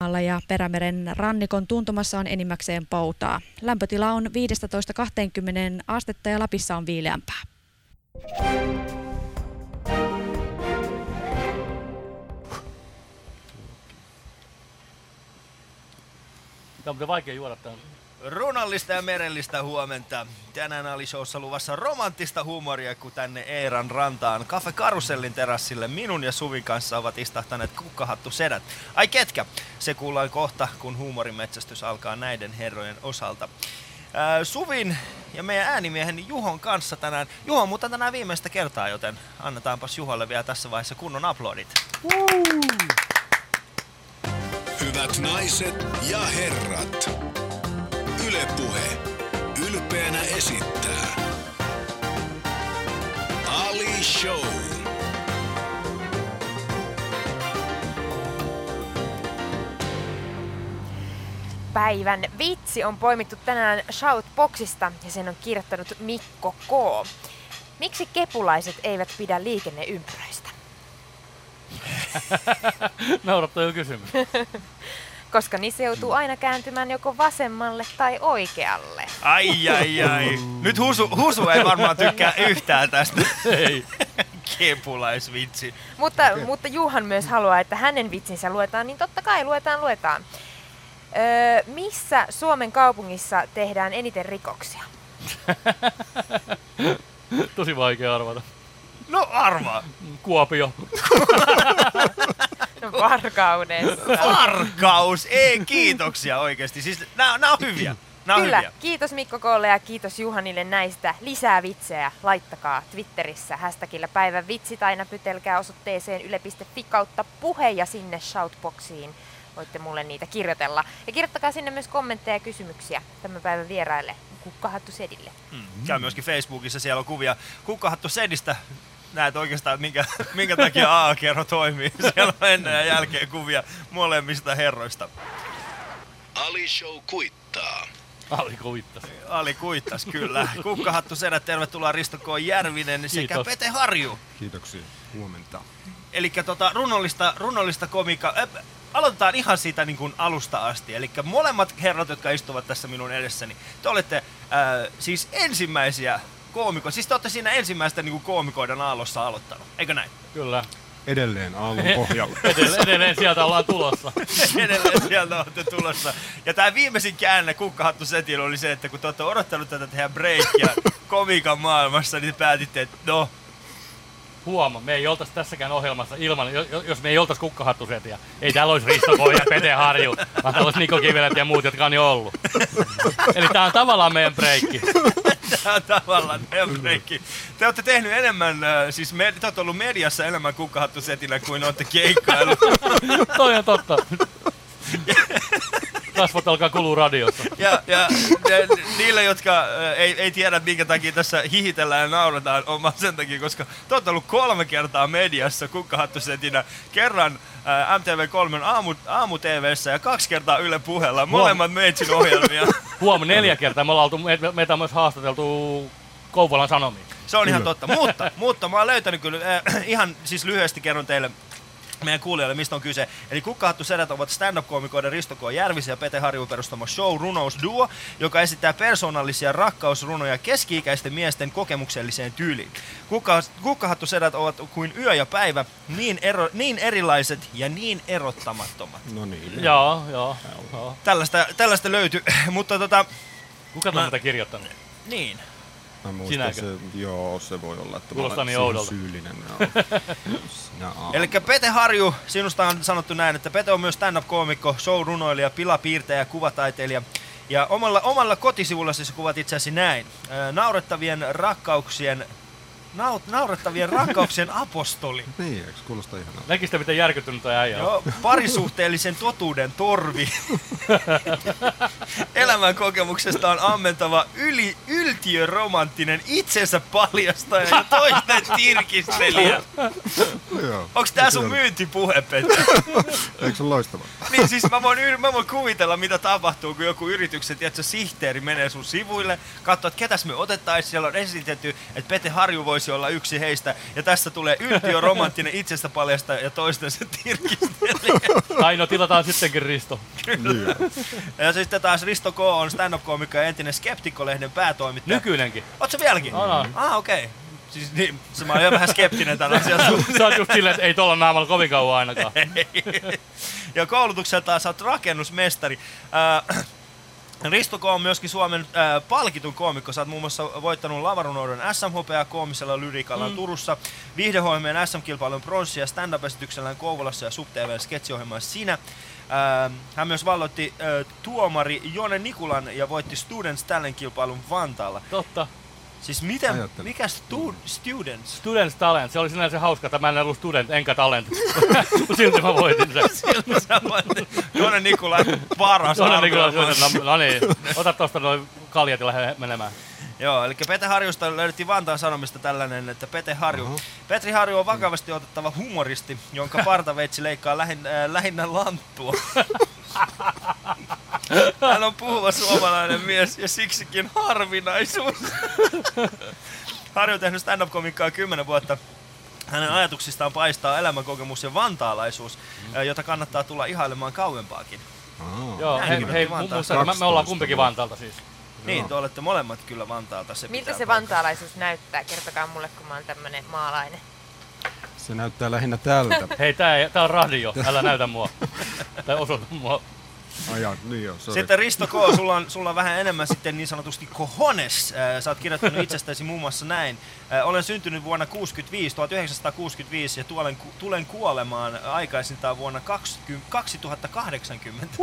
ja Perämeren rannikon tuntumassa on enimmäkseen poutaa. Lämpötila on 15-20 astetta ja Lapissa on viileämpää. Tämä on vaikea juoda tämän. Runallista ja merellistä huomenta. Tänään oli showssa luvassa romanttista huumoria, kun tänne Eeran rantaan Cafe Karusellin terassille minun ja Suvin kanssa ovat istahtaneet kukkahattu sedät. Ai ketkä? Se kuullaan kohta, kun huumorimetsästys alkaa näiden herrojen osalta. Ää, Suvin ja meidän äänimiehen Juhon kanssa tänään. Juho on mutta tänään viimeistä kertaa, joten annetaanpas Juholle vielä tässä vaiheessa kunnon aplodit. Hyvät naiset ja herrat, Ylepuhe ylpeänä esittää Ali Show. Päivän vitsi on poimittu tänään Shoutboxista ja sen on kirjoittanut Mikko K. Miksi kepulaiset eivät pidä liikenneympyröistä? Naurattaa kysymys. Koska niissä joutuu aina kääntymään joko vasemmalle tai oikealle. Ai ai ai. Nyt Husu, Husu ei varmaan tykkää yhtään tästä. Ei. Kepulaisvitsi. Mutta, mutta Juhan myös haluaa, että hänen vitsinsä luetaan, niin totta kai luetaan, luetaan. Öö, missä Suomen kaupungissa tehdään eniten rikoksia? Tosi vaikea arvata. No arvaa. Kuopio. Varkaudessa. Varkaus. Ei, kiitoksia oikeasti. Siis nää, nää on hyviä. Nää on Kyllä, hyviä. kiitos Mikko Koolle ja kiitos Juhanille näistä. Lisää vitsejä laittakaa Twitterissä hashtagillä päivän vitsit aina pytelkää osoitteeseen yle.fi kautta puhe ja sinne shoutboxiin voitte mulle niitä kirjoitella. Ja kirjoittakaa sinne myös kommentteja ja kysymyksiä tämän päivän vieraille kukkahattu sedille. Mm. Käy myöskin Facebookissa, siellä on kuvia kukkahattu sedistä. Näet oikeastaan, minkä, minkä takia AA-kerro toimii. Siellä on ennen ja jälkeen kuvia molemmista herroista. Ali Show kuittaa. Ali kuvittas. Ali kuittas, kyllä. Kukkahattu sedät, tervetuloa Risto K. Järvinen sekä Kiitos. Pete Harju. Kiitoksia. Huomenta. Eli tota, runollista, runollista komikkaa. Äh, aloitetaan ihan siitä niin kuin alusta asti. Eli molemmat herrat, jotka istuvat tässä minun edessäni, te olette äh, siis ensimmäisiä koomikoita. Siis te olette siinä ensimmäistä niin kuin koomikoiden aallossa aloittanut, eikö näin? Kyllä. Edelleen aallon pohjalla. Edelleen, edelleen sieltä ollaan tulossa. Edelleen sieltä olette tulossa. Ja tämä viimeisin käänne kukkahattu setillä oli se, että kun te olette odottanut tätä tehdä breakia komikan maailmassa, niin te päätitte, että no, Huoma, me ei oltaisi tässäkään ohjelmassa ilman, jo- jo- jos me ei oltaisi kukkahattusetiä. Ei täällä olisi Risto K. ja Pete Harju, vaan täällä olisi Niko Kivelet ja muut, jotka on jo ollut. Eli tää on tavallaan meidän breikki. Tämä on tavallaan teidän breikki. Te olette tehnyt enemmän, äh, siis me, te olette ollut mediassa enemmän kukkahattusetillä kuin olette keikkaillut. Toi on totta. Kasvot alkaa kuluu radiossa. Ja, ja, ja niille, jotka äh, ei, ei tiedä, minkä takia tässä hihitellään ja naurataan, on vaan sen takia, koska te olette ollut kolme kertaa mediassa kukkahattusetinä. Kerran äh, MTV3 aamu, aamu TVssä ja kaksi kertaa Yle puheella. Molemmat meitsin ohjelmia. Huom, neljä kertaa me ollaan oltu, me, meitä on myös haastateltu Kouvolan Sanomiin. Se on ihan Kyllä. totta. Mutta, mutta mä oon löytänyt kyllä, äh, ihan siis lyhyesti kerron teille meidän kuulijoille, mistä on kyse. Eli Kukkahattu sedät ovat stand-up-koomikoiden Risto K. Järvisen ja Pete Harjun perustama show Runousduo, joka esittää persoonallisia rakkausrunoja keski-ikäisten miesten kokemukselliseen tyyliin. Kukka, Kukkahattu sedät ovat kuin yö ja päivä, niin, ero, niin erilaiset ja niin erottamattomat. No niin. Joo, joo, joo. Tällaista, tällaista löytyy, mutta tota, Kuka Mä- on tätä kirjoittanut? niin. Mä muistan Sinäkö? se, joo, se voi olla, että Kuulostaa mä niin olen oudolta. syyllinen. Eli Pete Harju, sinusta on sanottu näin, että Pete on myös stand-up-koomikko, show-runoilija, pilapiirtäjä, kuvataiteilija. Ja omalla, omalla kotisivullasi sä kuvat itse asiassa näin. Naurettavien rakkauksien, naut, naurettavien rakkauksien apostoli. Niin, eikö kuulosta ihanaa? Näkistä miten järkyttynyt toi äijä. Joo, parisuhteellisen totuuden torvi. Elämän kokemuksesta on ammentava yli, yltiöromanttinen itsensä paljastaja ja toisten tirkistelijä. Joo. Onks tää sun Kyllä. myyntipuhe, Pete? Eikö se ole loistavaa? Niin siis mä voin, yr- mä voin kuvitella, mitä tapahtuu, kun joku yrityksen tiedätkö, sihteeri menee sun sivuille, katsoo, että ketäs me otettaisiin. Siellä on esitetty, että Pete Harju voisi voisi olla yksi heistä. Ja tässä tulee yltiö romanttinen itsestä paljasta ja toistensa tirkistelijä. Tai no tilataan sittenkin Risto. Niin. Ja sitten taas Risto K. on stand-up-koomikko ja entinen Skeptikko-lehden päätoimittaja. Nykyinenkin. Oot sä vieläkin? On, on. Ah, okei. Okay. Siis niin, se mä oon jo vähän skeptinen tämän asian suhteen. Sä oot just silleen, että ei tuolla naamalla kovin kauan ainakaan. ja koulutukseltaan sä oot rakennusmestari. Äh, Risto K. on myöskin Suomen äh, palkitun koomikko. Sä oot muun muassa voittanut Lavarunoudon SM-hopeaa koomisella lyrikalla mm. Turussa, viihdehoimien SM-kilpailun pronssia stand-up-esityksellään Kouvolassa ja SubTVn sketsiohjelmaa Sinä. Äh, hän myös valloitti äh, tuomari Jone Nikulan ja voitti Students Talent-kilpailun Vantaalla. Totta. Siis miten, Ajattelin. mikä stu, Students? Students Talent. Se oli sinänsä hauska, että mä en ollut student enkä talent. Silti mä voitin sen. Silloin sä voit- Jone Nikulan paras niin arvio. no, no niin, ota tosta noin kaljat ja lähde menemään. Joo, eli Pete Harjusta löydettiin Vantaan Sanomista tällainen, että Pete Harju. Uh-huh. Petri Harju on vakavasti otettava humoristi, jonka partaveitsi leikkaa lähin, äh, lähinnä lanttua. Hän on puhuva suomalainen mies ja siksikin harvinaisuus. Harju on tehnyt stand-up-komikkaa 10 vuotta. Hänen ajatuksistaan paistaa elämänkokemus ja vantaalaisuus, mm. jota kannattaa tulla ihailemaan kauempaakin. Aa. Joo, hei, hei Vantaa. musta, me, me ollaan 12 kumpikin. Vantaalta siis. Niin, te olette molemmat kyllä Vantaalta. Se Miltä se paikkansa. vantaalaisuus näyttää? Kertokaa mulle, kun mä oon tämmönen maalainen. Se näyttää lähinnä tältä. Hei, tää, ei- tää on radio, älä näytä mua. Tai osoita mua. Ajaa, niin joo, sorry. Sitten Risto K, sulla on, sulla on vähän enemmän sitten niin sanotusti kohones. Äh, Sä oot kirjoittanut itsestäsi muun muassa näin. Äh, Olen syntynyt vuonna 65, 1965 ja tuolen, tulen kuolemaan aikaisintaan vuonna 20, 2080.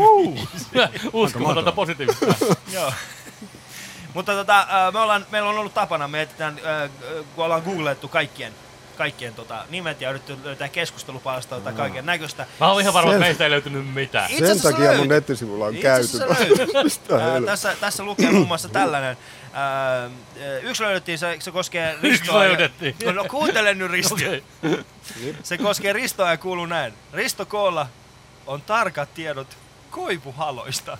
Uskomatonta mahtavaa. positiivista. Joo. Mutta tota, äh, me ollaan, meillä on ollut tapana, me etsitään, äh, kun ollaan googlettu kaikkien, kaikkien tota, nimet ja yritetty löytää keskustelupalstoilta tai kaiken näköistä. Mä oon ihan varma, että meistä ei löytynyt mitään. Itse Sen takia mun löytyy. nettisivulla on käyty. helvetti? tässä, tässä lukee muun muassa tällainen. Ää, yksi löydettiin, se, se koskee Yksi Ristoa. löydettiin. Ja, no kuuntele nyt Risto. Okei. Se koskee Ristoa ja kuuluu näin. Risto Koolla on tarkat tiedot koipuhaloista.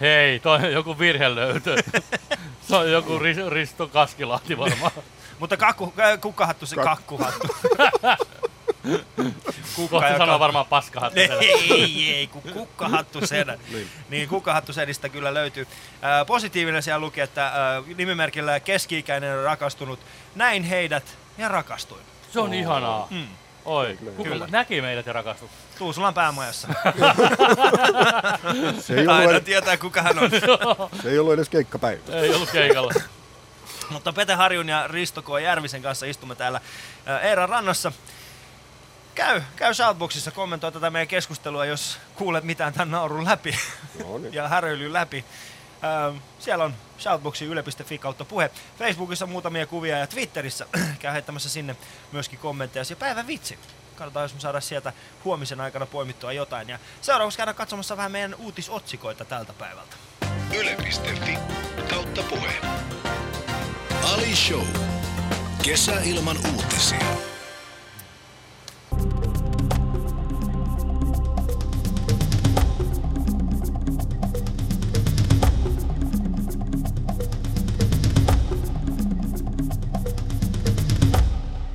Hei, toi on joku virhe löytö. Se on joku Ris- Risto Kaskilahti varmaan. Mutta kakku, äh, kukkahattu se Kak- kakkuhattu. Kohta joka- sanoo varmaan paskahattu. ei, ei, ei, kun kukkahattu sedä. Niin. Niin kukkahattu sedistä kyllä löytyy. Ää, positiivinen siellä luki, että ää, nimimerkillä keski-ikäinen on rakastunut. Näin heidät ja rakastuin. Se on ihanaa. Mm. Oi, kuka Kyllä. näki meidät ja rakastui? Tuusulan päämajassa. Se ei, ollut Aina edes, tietää kuka hän on. se ei ollut edes keikkapäivä. Ei ollut keikalla. Mutta Pete Harjun ja Risto K. Järvisen kanssa istumme täällä ää, Eeran rannassa. Käy, käy Shoutboxissa, kommentoi tätä meidän keskustelua, jos kuulet mitään tämän naurun läpi No niin. ja häröilyn läpi. Ää, siellä on Shoutboxi yle.fi kautta puhe. Facebookissa muutamia kuvia ja Twitterissä käy heittämässä sinne myöskin kommentteja. Ja päivän vitsi. Katsotaan, jos me saadaan sieltä huomisen aikana poimittua jotain. Ja seuraavaksi käydään katsomassa vähän meidän uutisotsikoita tältä päivältä. Yle.fi kautta puhe. Ali Show. Kesä ilman uutisia.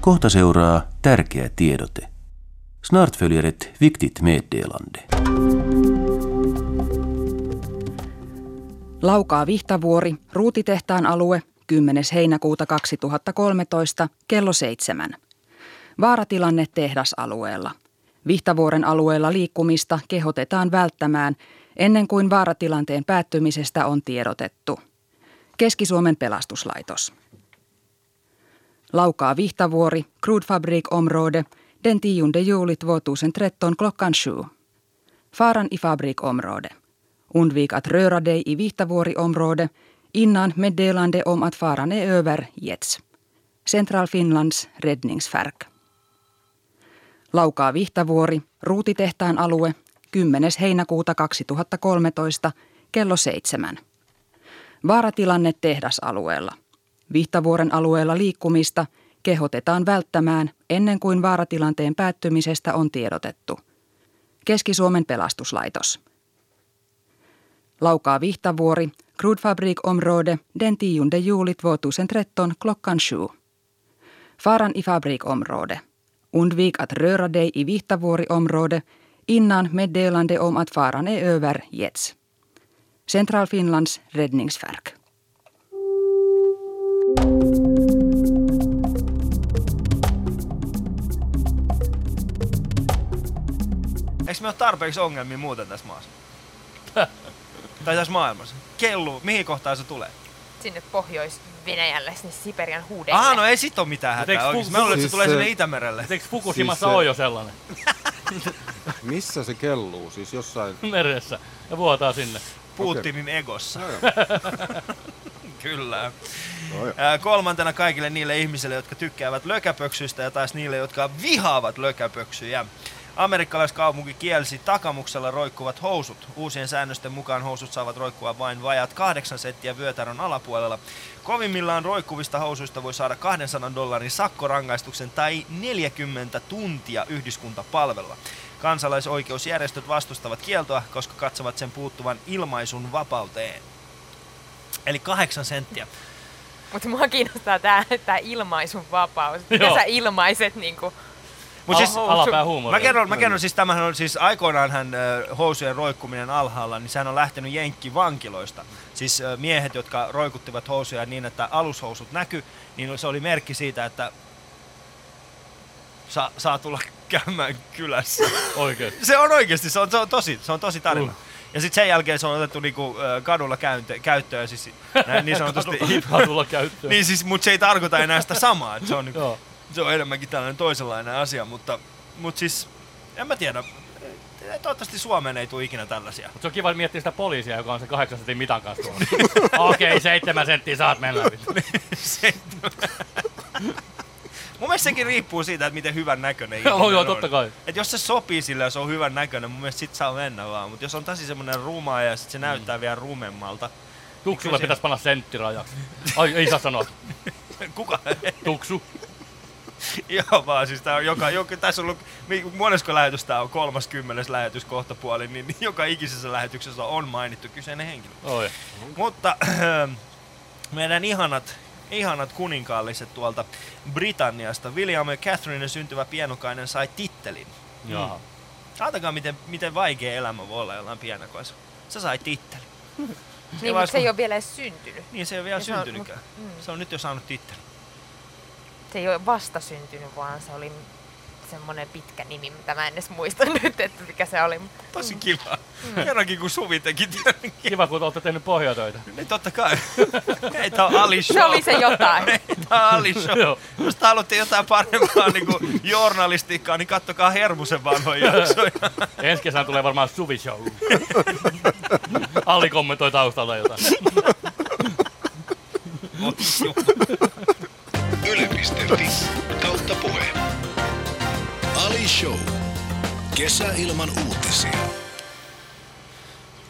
Kohta seuraa tärkeä tiedote. Snart följer ett viktigt meddelande. Laukaa Vihtavuori, Ruutitehtaan alue, 10. heinäkuuta 2013, kello 7. Vaaratilanne tehdasalueella. Vihtavuoren alueella liikkumista kehotetaan välttämään ennen kuin vaaratilanteen päättymisestä on tiedotettu. Keski-Suomen pelastuslaitos. Laukaa Vihtavuori, Krudfabrik område, den 10 juli 2013 klockan 7. Faran i fabrikområde. Undvik att röra dig i Vihtavuori-område innan meddelande om att faran är över getts. Central Finlands räddningsverk. Laukaa Vihtavuori, Ruutitehtaan alue, 10. heinäkuuta 2013, kello 7. Vaaratilanne tehdasalueella. Vihtavuoren alueella liikkumista kehotetaan välttämään ennen kuin vaaratilanteen päättymisestä on tiedotettu. Keski-Suomen pelastuslaitos. Laukaa Vihtavuori, Krudfabrik område den 10 juli 2013 klockan 7. Faran i fabrikområde. Undvik att röra dig i Vihtavuori-område innan meddelande om att faran är över getts. Centralfinlands räddningsverk. Eikö me ole tarpeeksi ongelmia muuten tässä maassa? tai tässä maailmassa? Kellu, mihin kohtaan se tulee? Sinne Pohjois-Venäjälle, sinne Siperian huudelle. Aha, no ei sit oo mitään hätää oikeesti. Mä luulen, että se siis tulee se- sinne Itämerelle. Eikö Fukushimassa Siis se- ole jo sellainen Missä se kelluu? Siis jossain... meressä ja vuotaa sinne? Putinin egossa. No joo. Kyllä. No joo. Kolmantena kaikille niille ihmisille, jotka tykkäävät lökäpöksyistä ja taas niille, jotka vihaavat lökäpöksyjä. Amerikkalaiskaupunki kielsi takamuksella roikkuvat housut. Uusien säännösten mukaan housut saavat roikkua vain vajat 8 senttiä vyötärön alapuolella. Kovimmillaan roikkuvista housuista voi saada 200 dollarin sakkorangaistuksen tai 40 tuntia yhdyskuntapalvelua. Kansalaisoikeusjärjestöt vastustavat kieltoa, koska katsovat sen puuttuvan ilmaisun vapauteen. Eli 8 senttiä. Mutta mua kiinnostaa tää, tää ilmaisun vapaus. Mitä sä ilmaiset niinku? Mut siis, alapää. Mä kerron, mä kerron siis, tämähän on siis aikoinaan hän housujen roikkuminen alhaalla, niin sehän on lähtenyt jenkkivankiloista. Siis ö, miehet, jotka roikuttivat housuja niin, että alushousut näky, niin se oli merkki siitä, että saa, saa tulla käymään kylässä. Oikeesti. se on oikeasti, se on, se on tosi, se on tosi tarina. Uh. Ja sitten sen jälkeen se on otettu niinku, kadulla käyntö, käyttöön, siis näin niin sanotusti. Katulla käyttöön. niin siis, mutta se ei tarkoita enää sitä samaa, että se on niinku, se on enemmänkin tällainen toisenlainen asia, mutta, mutta siis, en mä tiedä. Toivottavasti Suomeen ei tule ikinä tällaisia. Mut se on kiva miettiä sitä poliisia, joka on se kahdeksan sentin mitan kanssa tuolla. Okei, okay, seitsemän senttiä saat mennä. Se- mun mielestä sekin riippuu siitä, että miten hyvän näköinen ihminen joo, on. totta kai. Et jos se sopii sille ja se on hyvän näköinen, mun mielestä sit saa mennä vaan. Mutta jos on tosi semmonen ruma ja sit se näyttää vielä rumemmalta. Tuksulle Kyllä se- pitäisi panna senttirajaksi. Ai, ei saa sanoa. Kuka? Tuksu. Joo vaan, siis tää on joka, joka tässä on ollut, monesko lähetys tää on, 30 lähetys kohta puoli, niin niin joka ikisessä lähetyksessä on mainittu kyseinen henkilö. Oi. Mutta meidän ihanat, ihanat kuninkaalliset tuolta Britanniasta, William ja Catherine syntyvä pienokainen sai tittelin. Jaha. Ajatakaa, miten, miten vaikea elämä voi olla jollain pienokaisella. Se sai tittelin. Niin, vaiheessa, mutta se ei ole vielä edes syntynyt. Niin se ei ole vielä Ja se on- syntynytkään. mm. Se on nyt jo saanut tittelin. Se ei ole vasta syntynyt, vaan se oli semmonen pitkä nimi, mitä mä en edes muista nyt, että mikä se oli. mutta- Tosi kiva. Kerrankin kun Suvi teki tietenkin. Kiva, kun olette tehnyt pohjatöitä. Niin totta kai. Ei tää on Ali Show. Se oli se jotain. Ei tää on Ali Show. Jos te haluatte jotain parempaa niin kuin journalistiikkaa, niin kattokaa Hermusen vanhoja jaksoja. Ensi kesänä tulee varmaan Suvi Show. Ali kommentoi taustalla jotain. Yle.fi kautta puhe. Ali Show. Kesäilman uutisia.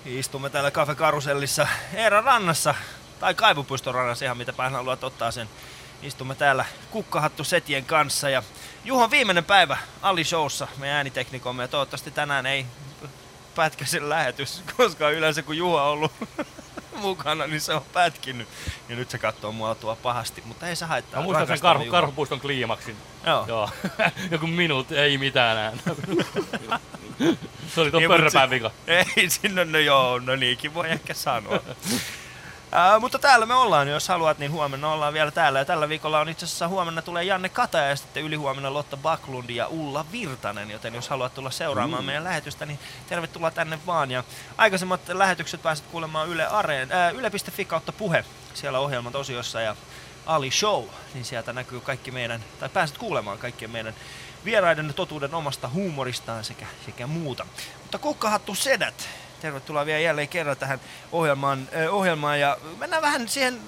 Istumme täällä Cafe Karusellissa Eeran rannassa, tai Kaivupuiston rannassa, ihan mitä päin haluat ottaa sen. Istumme täällä kukkahattu setien kanssa ja Juhon viimeinen päivä Ali Showssa, meidän ääniteknikomme, ja toivottavasti tänään ei pätkäisen lähetys, koska yleensä kun Juha on ollut mukana, niin se on pätkinyt. Ja nyt se katsoo mua tuo pahasti, mutta ei se haittaa. Mä muistan sen karhu, Juhaa. karhupuiston kliimaksin. Joo. Joo. Joku minuutti, ei mitään enää. Se oli tuon Niin, pörräpään vika. Ei sinne, no joo, no niinkin voi ehkä sanoa. Mutta täällä me ollaan, jos haluat, niin huomenna ollaan vielä täällä. Ja tällä viikolla on itse asiassa huomenna tulee Janne Kataja ja sitten ylihuomenna Lotta Baklund ja Ulla Virtanen. Joten jos haluat tulla seuraamaan meidän lähetystä, niin tervetuloa tänne vaan. Ja aikaisemmat lähetykset pääset kuulemaan Yle Areen, ää, yle.fi kautta puhe siellä ohjelmat osiossa ja Ali Show, niin sieltä näkyy kaikki meidän, tai pääset kuulemaan kaikkien meidän vieraiden totuuden omasta huumoristaan sekä, sekä muuta. Mutta kukkahattu sedät, tervetuloa vielä jälleen kerran tähän ohjelmaan, äh, ohjelmaan ja mennään vähän siihen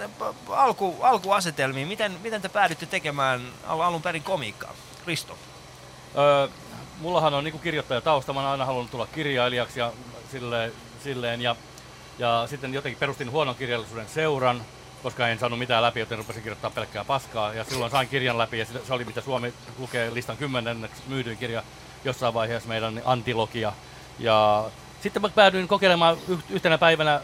alku, alkuasetelmiin. Miten, miten te päädytte tekemään al- alun perin komiikkaa? Risto. Öö, mullahan on niinku kirjoittaja tausta, mä oon aina halunnut tulla kirjailijaksi ja silleen, silleen ja, ja sitten jotenkin perustin huonon kirjallisuuden seuran, koska en saanut mitään läpi, joten rupesin kirjoittaa pelkkää paskaa. Ja silloin sain kirjan läpi ja se oli mitä Suomi lukee listan kymmenenneksi myydyin kirja jossain vaiheessa meidän antilogia. Ja sitten mä päädyin kokeilemaan yh- yhtenä päivänä,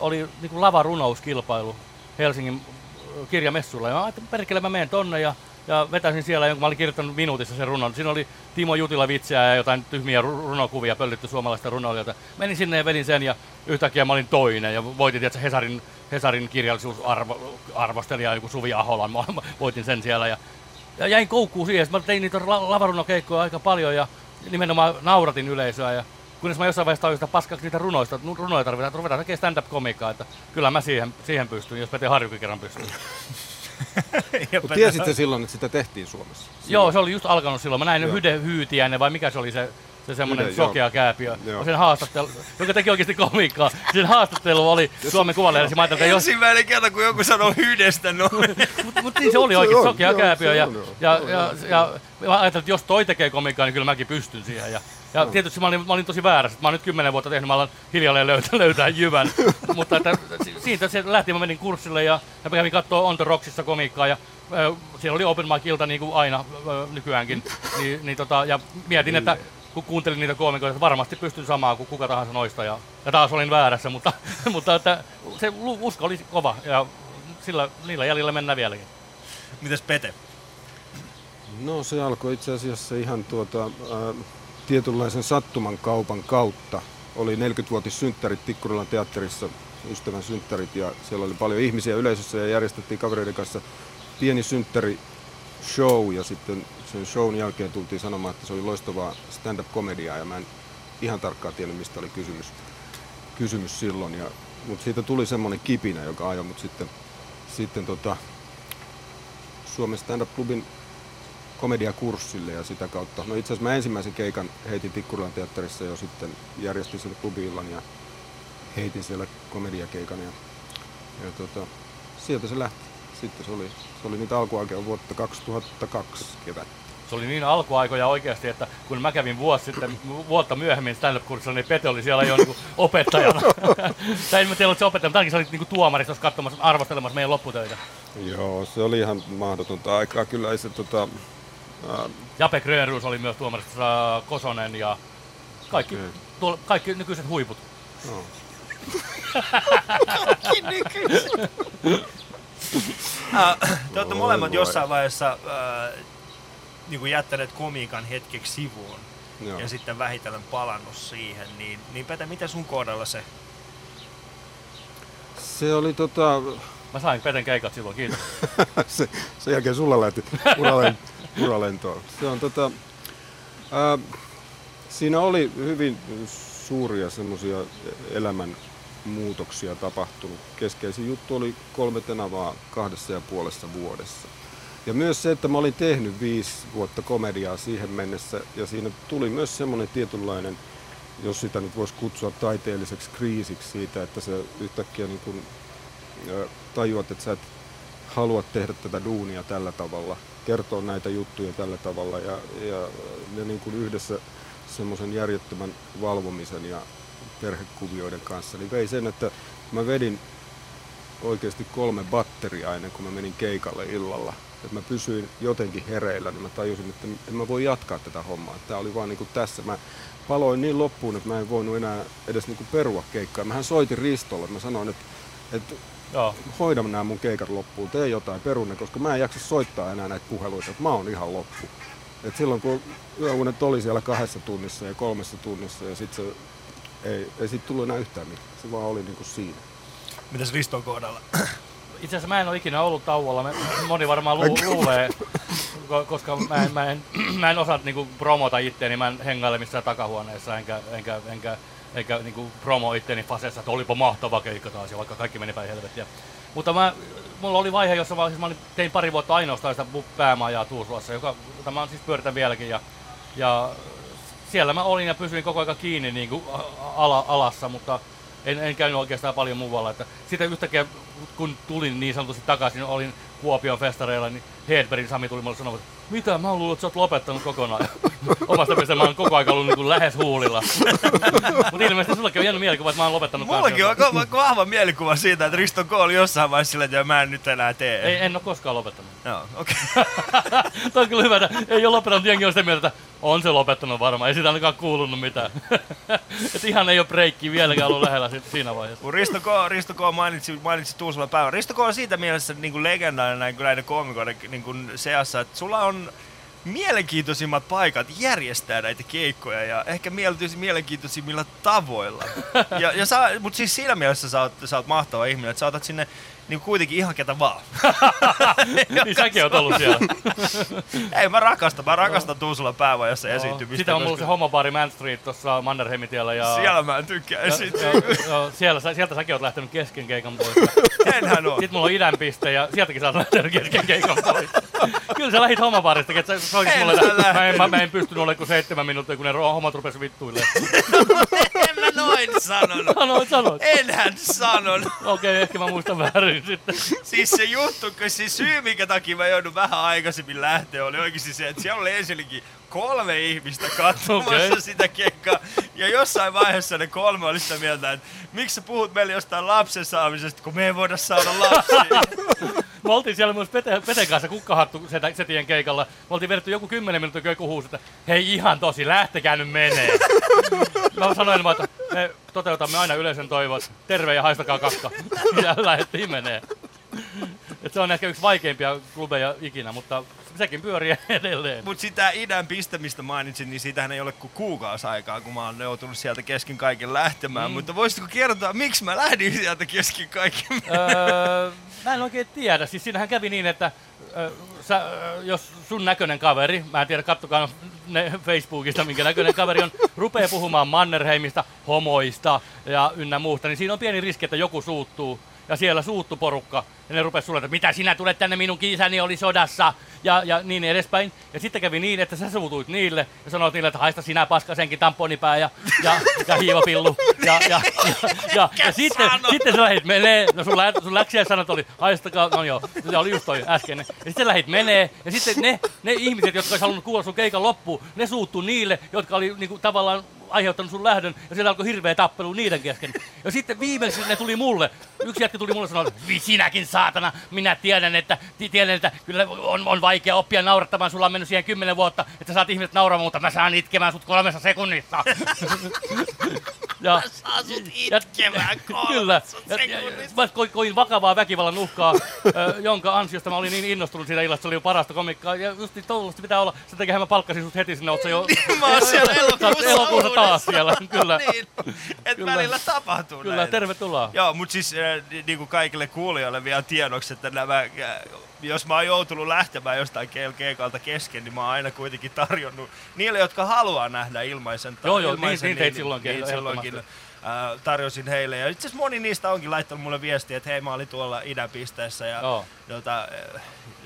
oli niinku lavarunouskilpailu Helsingin ö, kirjamessuilla. Ja mä ajattelin, perkele mä menen tonne ja ja vetäisin siellä, jonka mä olin kirjoittanut minuutissa sen runon. Siinä oli Timo Jutila vitsiä ja jotain tyhmiä runokuvia pöllitty suomalaista runoilijoita. Menin sinne ja vedin sen ja yhtäkkiä mä olin toinen ja voitin tietysti Hesarin, Hesarin kirjallisuusarvostelija, joku Suvi Ahola, mä voitin sen siellä ja, ja jäin koukkuun siihen. Mä tein niitä lavarunokeikkoja aika paljon ja nimenomaan nauratin yleisöä ja kunnes mä jossain vaiheessa tajusin, että paskaksi niitä runoista, runoja tarvitaan, että ruvetaan tekemään stand-up-komiikkaa, että kyllä mä siihen, siihen pystyn, jos Pete Harjukin kerran pystyy. Mutta tiesitte silloin, että sitä tehtiin Suomessa? Silloin. Joo, se oli just alkanut silloin. Mä näin Joo. Hyde Hyytiäinen, vai mikä se oli se, se semmoinen sokea kääpiö. Joo. Sen haastattelu, joka teki oikeasti komiikkaa. Sen haastattelu oli Jos Suomen kuvalehdessä. Mä että jos... Ensimmäinen kerta, kun joku sanoo Hydestä noin. Mutta mut niin se oli oikein sokea kääpiö. Ja, ja, ja, ja, ja ajattelin, että jos toi tekee komiikkaa, niin kyllä mäkin pystyn siihen. Ja, ja no. tietysti mä olin, mä olin tosi väärässä. Mä oon nyt kymmenen vuotta tehnyt, mä alan hiljalleen löytää, löytää jyvän. Mutta että, siitä se lähti, mä menin kurssille ja, ja kävin katsoa On The Rocksissa komiikkaa. Ja, äh, siellä oli open mic ilta niin kuin aina äh, nykyäänkin. Ni, niin, tota, ja mietin, että kun kuuntelin niitä koomikoita, että varmasti pystyn samaan kuin kuka tahansa noista. Ja, ja taas olin väärässä, mutta, mutta että se usko oli kova ja sillä, niillä jäljillä mennään vieläkin. Mitäs Pete? No se alkoi itse asiassa ihan tuota, äh, tietynlaisen sattuman kaupan kautta. Oli 40-vuotis synttärit Tikkurilan teatterissa, ystävän synttärit ja siellä oli paljon ihmisiä yleisössä ja järjestettiin kavereiden kanssa pieni synttäri show ja sitten sen shown jälkeen tultiin sanomaan, että se oli loistavaa stand-up-komediaa ja mä en ihan tarkkaan tiennyt, mistä oli kysymys, kysymys silloin. Ja, mutta siitä tuli semmoinen kipinä, joka ajoi mut sitten, sitten tota, Suomen stand-up-klubin komediakurssille ja sitä kautta. No itse asiassa mä ensimmäisen keikan heitin Tikkurilan teatterissa jo sitten, järjestin sen klubiillan ja heitin siellä komediakeikan ja, ja tota, sieltä se lähti. Sitten se oli, se oli niitä alkuaikoja vuotta 2002 kevät. Se oli niin alkuaikoja oikeasti, että kun mä kävin vuosi sitten, vuotta myöhemmin stand-up-kurssilla, niin Pete oli siellä jo niin opettajana. tai en mä tiedä, se opettaja, mutta ainakin se oli niin tuomarissa katsomassa, arvostelemassa meidän lopputöitä. Joo, se oli ihan mahdotonta aikaa. Kyllä ei se tota, Jape Grönruus oli myös tuomarissa Kosonen ja kaikki, okay. tuolla, kaikki nykyiset huiput. No. kaikki nykyiset. Te olette molemmat jossain vaiheessa uh, niin kuin jättäneet komiikan hetkeksi sivuun Joo. ja sitten vähitellen palannut siihen. Niin, niin Pete, miten sun kohdalla se? Se oli tota... Mä sain Peten keikat silloin, kiitos. se, sen jälkeen sulla lähti uralentoon. Se on tota, ää, siinä oli hyvin suuria semmoisia elämän muutoksia tapahtunut. Keskeisin juttu oli kolme tenavaa kahdessa ja puolessa vuodessa. Ja myös se, että mä olin tehnyt viisi vuotta komediaa siihen mennessä, ja siinä tuli myös semmoinen tietynlainen, jos sitä nyt voisi kutsua taiteelliseksi kriisiksi siitä, että se yhtäkkiä niin kun, tajuat, että sä et halua tehdä tätä duunia tällä tavalla, kertoa näitä juttuja tällä tavalla ja, ja ne niin kuin yhdessä semmoisen järjettömän valvomisen ja perhekuvioiden kanssa, niin vei sen, että mä vedin oikeasti kolme batteria ennen kuin mä menin keikalle illalla. Että mä pysyin jotenkin hereillä, niin mä tajusin, että en mä voi jatkaa tätä hommaa. Tämä oli vaan niin kuin tässä. Mä paloin niin loppuun, että mä en voinut enää edes niin kuin perua keikkaa. Mähän soitin Ristolle. Mä sanoin, että, että Joo. hoida nämä mun keikat loppuun, tee jotain perunne, koska mä en jaksa soittaa enää näitä puheluita, että mä oon ihan loppu. Et silloin kun yöunet oli siellä kahdessa tunnissa ja kolmessa tunnissa ja sitten se ei, ei siitä tullut enää yhtään mitään. Se vaan oli niinku siinä. Mitäs Riston kohdalla? Itse asiassa mä en ole ikinä ollut tauolla. Moni varmaan lu- luulee, koska mä en, mä en, mä en osaa niinku promota itseäni. Mä en hengaile missään takahuoneessa enkä, enkä, enkä eikä niinku promo itteni faseessa, että olipa mahtava keikka taas, ja vaikka kaikki meni päin helvettiä. Mutta mä, mulla oli vaihe, jossa mä, siis mä tein pari vuotta ainoastaan sitä päämajaa Tuusulassa, joka, jota mä siis pyöritän vieläkin. Ja, ja siellä mä olin ja pysyin koko ajan kiinni niin kuin ala, alassa, mutta en, en käynyt oikeastaan paljon muualla. Että sitten yhtäkkiä, kun tulin niin sanotusti takaisin, olin Kuopion festareilla, niin Hedbergin Sami tuli mulle sanomaan, että mitä, mä luullut, että sä oot lopettanut kokonaan. Omasta mielestä mä oon koko ajan ollut niin lähes huulilla. Mutta ilmeisesti sulla on jäänyt mielikuva, että mä oon lopettanut. Mullakin on vahva mielikuva siitä, että Risto K oli jossain vaiheessa sillä, että mä en nyt enää tee. Ei, en ole koskaan lopettanut. Joo, okei. Toi on kyllä hyvä, että ei ole lopettanut, jengi on sitä mieltä, että on se lopettanut varmaan, ei siitä ainakaan kuulunut mitään. että ihan ei ole breikki vieläkään ollut lähellä sit siinä vaiheessa. Kun Risto K, Risto K mainitsi, mainitsi Tuusulan päivän. Risto K on siitä mielessä niin kuin legendainen näin, näiden koomikoiden niin kuin seassa, että sulla on mielenkiintoisimmat paikat järjestää näitä keikkoja ja ehkä mielenkiintoisimmilla tavoilla. Ja, ja sä, mutta siis siinä mielessä sä oot, sä oot mahtava ihminen, että sä otat sinne niin kuitenkin ihan ketä vaan. niin säkin oot ollut siellä. Ei, mä rakastan. Mä rakastan Tuusulan päävajassa no. esiintymistä. Sitä on mulla se homobaari Man Street tuossa Mannerheimitiellä. Ja... Siellä mä en tykkää esiintyä. siellä, sieltä säkin oot lähtenyt kesken keikan pois. Enhän oo. Sitten mulla on idän piste ja sieltäkin sä oot lähtenyt kesken keikan pois. Kyllä sä lähit homobaarista, että sä soitit mulle, mä en, mä, mä en pystynyt olemaan kuin seitsemän minuuttia, kun ne hommat rupes vittuille. Noin sanonut. Sanoit, sanoit. Enhän sanonut. Okei, okay, ehkä mä muistan väärin sitten. siis se juttu, siis syy, minkä takia mä joudun vähän aikaisemmin lähteä, oli oikeasti se, että siellä oli ensinnäkin kolme ihmistä katsomassa okay. sitä keikkaa. Ja jossain vaiheessa ne kolme oli sitä mieltä, että miksi sä puhut meille jostain lapsen saamisesta, kun me ei voida saada lapsia. Me oltiin siellä myös Pete, Peten kanssa kukkahattu setien keikalla. Me oltiin vedetty joku kymmenen minuuttia kuhuus, että hei ihan tosi, lähtekää nyt menee. Mä sanoin vaan, että me toteutamme aina yleisen toivot. Terve ja haistakaa kakka. Ja lähdettiin menee. Et se on ehkä yksi vaikeimpia klubeja ikinä, mutta sekin pyörii edelleen. Mutta sitä idän pistämistä mainitsin, niin siitähän ei ole kuin kuukausi aikaa, kun mä oon joutunut sieltä kesken kaiken lähtemään. Mm. Mutta voisitko kertoa, miksi mä lähdin sieltä kesken kaiken? Öö, mä en oikein tiedä. Siis siinähän kävi niin, että öö, sä, jos sun näköinen kaveri, mä en tiedä, kattokaa ne Facebookista, minkä näköinen kaveri on, rupeaa puhumaan Mannerheimista, homoista ja ynnä muusta, niin siinä on pieni riski, että joku suuttuu ja siellä suuttu porukka. Ja ne rupesi sulle, että mitä sinä tulet tänne, minun kiisäni oli sodassa. Ja, ja niin edespäin. Ja sitten kävi niin, että sä suutuit niille ja sanoit niille, että haista sinä paska senkin tamponipää ja, ja, ja hiivapillu. Ja, ja, ja, ja, ja sitten, sitten sä lähit menee, no sun, lä, sun läksiä sanat oli, haistakaa, no joo, se oli just toi äsken. Ja sitten lähit menee, ja sitten ne, ne ihmiset, jotka olisi halunnut kuulla sun keikan loppuun, ne suuttu niille, jotka oli niinku, tavallaan aiheuttanut sun lähdön, ja siellä alkoi hirveä tappelu niiden kesken. Ja sitten viimeisesti ne tuli mulle. Yksi jätkä tuli mulle sanoa, että sinäkin saatana, minä tiedän, että, tiedän, että kyllä on, on vaikea oppia naurattamaan, sulla on mennyt siihen kymmenen vuotta, että saat ihmiset nauramaan, mutta mä saan itkemään sut kolmessa sekunnissa. ja, saa sut itkemään Kyllä. Ja, ja, mä koin, koin vakavaa väkivallan uhkaa, jonka ansiosta mä olin niin innostunut siitä illasta, se oli jo parasta komikkaa. Ja just niin pitää olla, sen takia mä palkkasin sut heti sinne, oot jo... niin, mä oon siellä elokuussa, siellä, kyllä. niin, et kyllä. välillä tapahtuu Kyllä, näin. tervetuloa. Joo, mutta siis äh, niin kuin kaikille kuulijoille vielä tiedoksi, että nämä, äh, jos mä oon joutunut lähtemään jostain keikalta kesken, niin mä oon aina kuitenkin tarjonnut niille, jotka haluaa nähdä ilmaisen. Joo, joo, ilmaisen, niin, niin, niin, silloinkin, niin, silloinkin äh, tarjosin heille. Ja itse asiassa moni niistä onkin laittanut mulle viestiä, että hei mä olin tuolla idänpisteessä ja oh. jota, äh,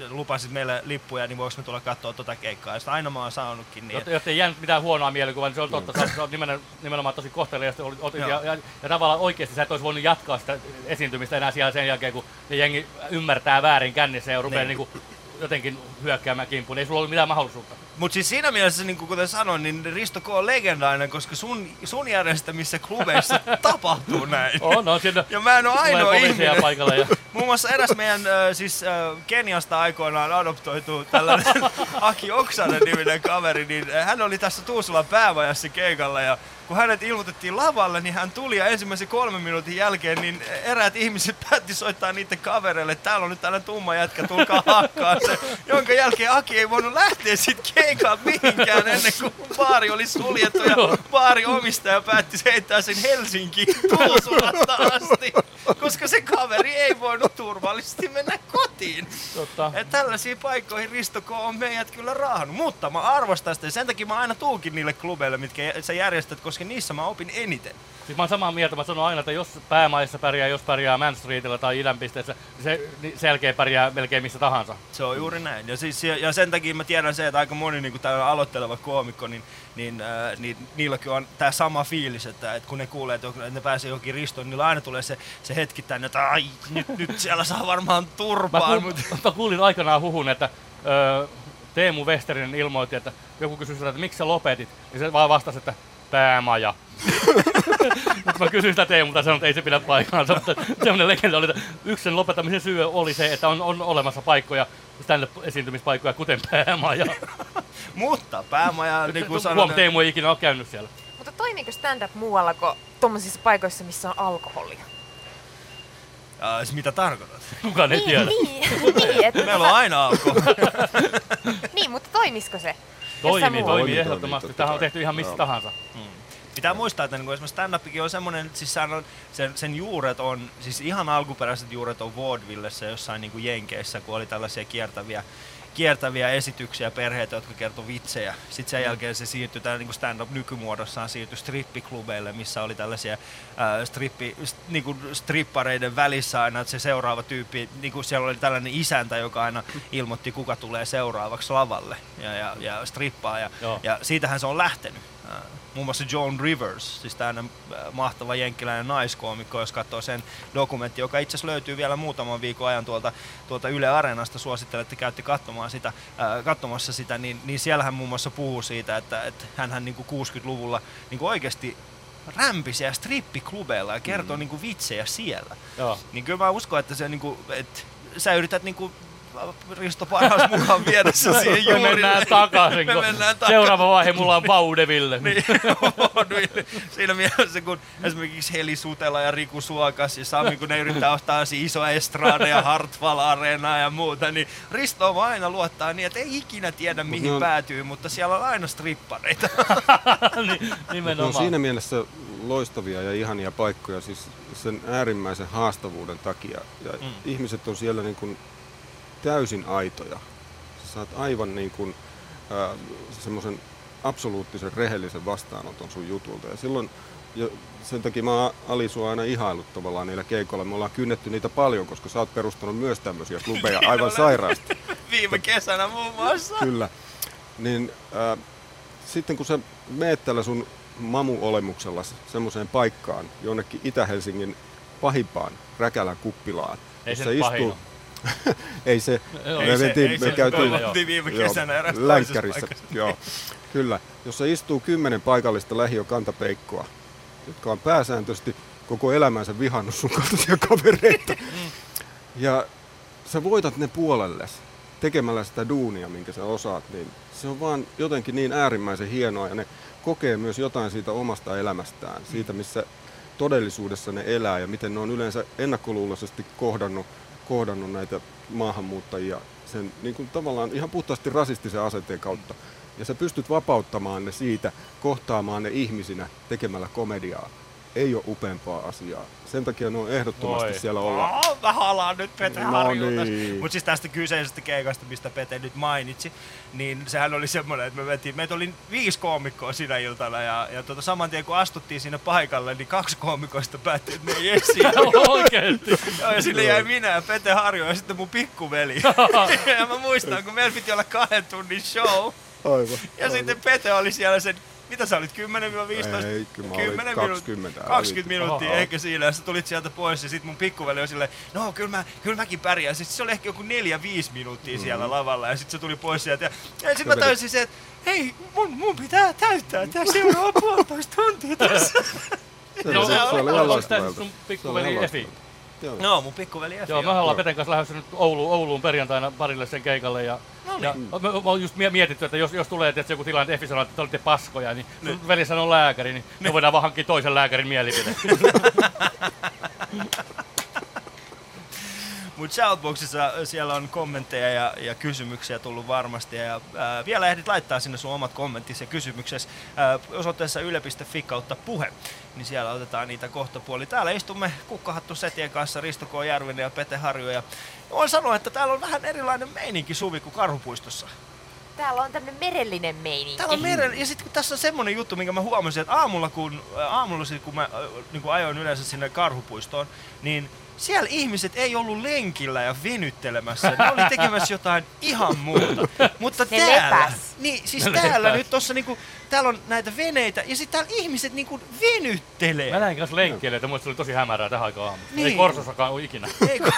lupasit meille lippuja, niin voiko me tulla katsoa tuota keikkaa. Ja sitä aina mä oon saanutkin. Niin, Jotta ei jäänyt mitään huonoa mielikuvaa, niin se on totta. Sä oot nimenomaan, nimenomaan tosi kohteliasta. Ja, ja, ja, ja, tavallaan oikeasti sä et olisi voinut jatkaa sitä esiintymistä enää siellä sen jälkeen, kun jengi ymmärtää väärin kännissä ja rupeaa niin. Niin jotenkin hyökkäämään kimppuun. Ei sulla ollut mitään mahdollisuutta. Mutta siis siinä mielessä, niin kuten sanoin, niin Risto K on legendainen, koska sun, sun järjestämissä klubeissa tapahtuu näin. On, on siinä ja mä en ole ainoa ihminen. paikalla. Ja... Muun muassa eräs meidän äh, siis äh, Keniasta aikoinaan adoptoitu tällainen Aki Oksanen niminen kaveri, niin hän oli tässä Tuusulan päävajassa keikalla ja kun hänet ilmoitettiin lavalle, niin hän tuli ja ensimmäisen kolmen minuutin jälkeen niin eräät ihmiset päätti soittaa niiden kavereille, että täällä on nyt tällainen tumma jätkä, tulkaa hakkaa se. Jonka jälkeen Aki ei voinut lähteä sitten keikaan mihinkään ennen kuin baari oli suljettu ja baari omistaja päätti heittää sen Helsinkiin Tuusulasta asti, koska se kaveri ei voinut turvallisesti mennä kotiin. Totta. Et tällaisiin paikkoihin Risto K on meidät kyllä raahannut, mutta mä arvostan sitä ja sen takia mä aina tuukin niille klubeille, mitkä sä järjestät, koska koska niissä mä opin eniten. Siis mä oon samaa mieltä, mä sanon aina, että jos päämaissa pärjää, jos pärjää Man Streetillä tai idänpisteessä, niin se niin selkeä pärjää melkein missä tahansa. Se on juuri näin. Ja, siis, ja sen takia mä tiedän se, että aika moni niin täällä aloitteleva koomikko, niin, niin, äh, niin niilläkin on tämä sama fiilis, että, että kun ne kuulee, että ne pääsee johonkin ristoon, niin niillä aina tulee se, se hetki tänne, että ai, nyt, nyt siellä saa varmaan turpaa. Mä, kuul, mä kuulin aikanaan huhun, että öö, Teemu Westerinen ilmoitti, että joku kysyi sitä, että miksi sä lopetit, niin se vaan vastasi, että päämaja. Mutta mä kysyin sitä Teemulta ja sanoin, että ei se pidä paikkaansa. Mutta semmoinen legenda oli, että yksi sen lopettamisen syy oli se, että on, on olemassa paikkoja, stand-up-esiintymispaikkoja, kuten päämaja. Mutta päämaja, niin kuin Huom, sanoin, Teemu ei ikinä ole käynyt siellä. Mutta toimiiko stand-up muualla kuin tuommoisissa paikoissa, missä on alkoholia? Ää, mitä tarkoitat? Kukaan ei tiedä. niin, niin, että, Meillä on aina alkoholi. niin, mutta toimisiko se? Toimii, toimii Toimii, ehdottomasti. Tähän on tehty ihan missä Joo. tahansa. Pitää muistaa, että niin esimerkiksi stand-upikin on semmoinen, siis on, sen, sen juuret on, siis ihan alkuperäiset juuret on vaudevillessä jossain niin kuin Jenkeissä, kun oli tällaisia kiertäviä, kiertäviä esityksiä perheitä, jotka kertoi vitsejä. Sitten sen jälkeen se siirtyi, tämä niin stand-up nykymuodossaan siirtyi strippiklubeille, missä oli tällaisia ää, strippi, st, niin kuin strippareiden välissä aina, että se seuraava tyyppi, niin kuin siellä oli tällainen isäntä, joka aina ilmoitti, kuka tulee seuraavaksi lavalle ja, ja, ja strippaa. Ja, Joo. ja siitähän se on lähtenyt. Ää, Muun muassa Joan Rivers, siis tämä mahtava jenkkiläinen naiskoomikko, jos katsoo sen dokumentti, joka itse asiassa löytyy vielä muutaman viikon ajan tuolta, tuolta Yle Areenasta, suosittelen, että käytte katsomaan sitä, ää, katsomassa sitä, niin, niin siellähän muun muassa puhuu siitä, että, että hänhän niin 60-luvulla niin oikeasti rämpi siellä strippiklubeilla ja kertoo mm. niin vitsejä siellä. Joo. Niin kyllä mä uskon, että, se, niin kuin, että sä yrität niin kuin, Risto parhaas mukaan viedä se siihen Me juurille. mennään takaisin. Me kun mennään takaisin. Seuraava vaihe mulla on Vaudeville. Niin. Siinä mielessä, kun esimerkiksi Heli Sutela ja Riku Suokas ja Sami, kun ne yrittää ostaa iso estrada ja Hartwall Arena ja muuta, niin Risto vaan aina luottaa niin, että ei ikinä tiedä mihin ne on- päätyy, mutta siellä on aina strippareita. On Nimenomaan. siinä mielessä loistavia ja ihania paikkoja siis sen äärimmäisen haastavuuden takia. Ja mm. ihmiset on siellä niin kuin täysin aitoja. Sä saat aivan niin kuin, äh, semmoisen absoluuttisen rehellisen vastaanoton sun jutulta. Ja silloin ja sen takia mä oon Ali sua aina ihailut tavallaan niillä keikoilla. Me ollaan kynnetty niitä paljon, koska sä oot perustanut myös tämmöisiä klubeja aivan sairaasti. Viime kesänä muun muassa. Kyllä. Niin äh, sitten kun sä meet tällä sun mamu-olemuksella semmoiseen paikkaan, jonnekin Itä-Helsingin pahimpaan Räkälän kuppilaan, Ei se ole. ei se, Joo. me, Ei se- mentiin, ei me se- käytiin oltiin viime kesänä toisessa länkkärissä, joo, kyllä, jossa istuu kymmenen paikallista lähiökantapeikkoa, jotka on pääsääntöisesti koko elämänsä vihannut sun kaltaisia kavereita. Mm. Ja sä voitat ne puolelles tekemällä sitä duunia, minkä sä osaat, niin se on vaan jotenkin niin äärimmäisen hienoa ja ne kokee myös jotain siitä omasta elämästään, siitä missä todellisuudessa ne elää ja miten ne on yleensä ennakkoluuloisesti kohdannut, kohdannut näitä maahanmuuttajia sen niin kuin tavallaan ihan puhtaasti rasistisen asenteen kautta. Ja sä pystyt vapauttamaan ne siitä, kohtaamaan ne ihmisinä tekemällä komediaa. Ei ole upeampaa asiaa. Sen takia ne on ehdottomasti Oi. siellä olla. Mä halaan nyt Pete No Harjulta. niin. Mutta siis tästä kyseisestä keikasta, mistä Pete nyt mainitsi, niin sehän oli semmoinen, että me vetiin, meitä oli viisi koomikkoa sinä iltana ja, ja tuota, saman tien kun astuttiin sinne paikalle, niin kaksi koomikoista päätti, että ne ei esiin. Oikeesti. Joo, ja sille jäi minä ja Pete Harjo ja sitten mun pikkuveli. ja mä muistan, kun meillä piti olla kahden tunnin show. Aivan. Ja sitten Pete oli siellä sen, mitä sä olit, 10-15? Ei, kyllä mä olin 10 20. Minuut- 20 Älä minuuttia Oho. ehkä siinä, ja sä tulit sieltä pois, ja sitten mun pikkuveli oli silleen, no kyllä, mä, kyllä mäkin pärjään. Sitten se oli ehkä joku 4-5 minuuttia siellä lavalla, ja sitten se tuli pois sieltä. Ja, ja sitten mä tajusin se, että hei, mun, mun pitää täyttää tää seuraava puolitoista tuntia tässä. Se, No, se, se oli ihan onko tää loistavalta. sun Se oli pikkuveli ihan Efi? Joo. No, mun pikkuveli Efi. Joo, me ollaan Peten kanssa lähdössä nyt Ouluun, Ouluun perjantaina parille sen keikalle. Ja, No ja niin. me, me on just mie- mietitty, että jos, jos tulee että joku tilanne, että Effi sanoo, että te olitte paskoja, niin sun veli sanoo lääkäri, niin me voidaan vaan hankkia toisen lääkärin mielipide. Mutta Shoutboxissa siellä on kommentteja ja, ja kysymyksiä tullut varmasti. Ja, ää, vielä ehdit laittaa sinne sun omat kommenttisi ja kysymyksesi ää, osoitteessa yle.fi kautta puhe. Niin siellä otetaan niitä kohta puoli. Täällä istumme Kukkahattu Setien kanssa Risto K. Järvinen ja Pete Harju. Ja voin sanoa, että täällä on vähän erilainen meininki Suvi kuin Karhupuistossa. Täällä on tämmönen merellinen meininki. Täällä on meren, ja sitten kun tässä on semmonen juttu, minkä mä huomasin, että aamulla kun, ää, aamulla sit, kun mä ää, niin kun ajoin yleensä sinne karhupuistoon, niin siellä ihmiset ei ollut lenkillä ja venyttelemässä. Ne oli tekemässä jotain ihan muuta. Mutta Ne täällä, lepäs. niin siis Ne täällä lepäs. nyt tossa niinku, täällä on näitä veneitä ja sitten täällä ihmiset niinku venyttelee. Mä näin kanssa lenkkeelle, että muista oli tosi hämärää tähän aikaan aamulla. Niin. Ei Korsossakaan ole ikinä. Ei, kun-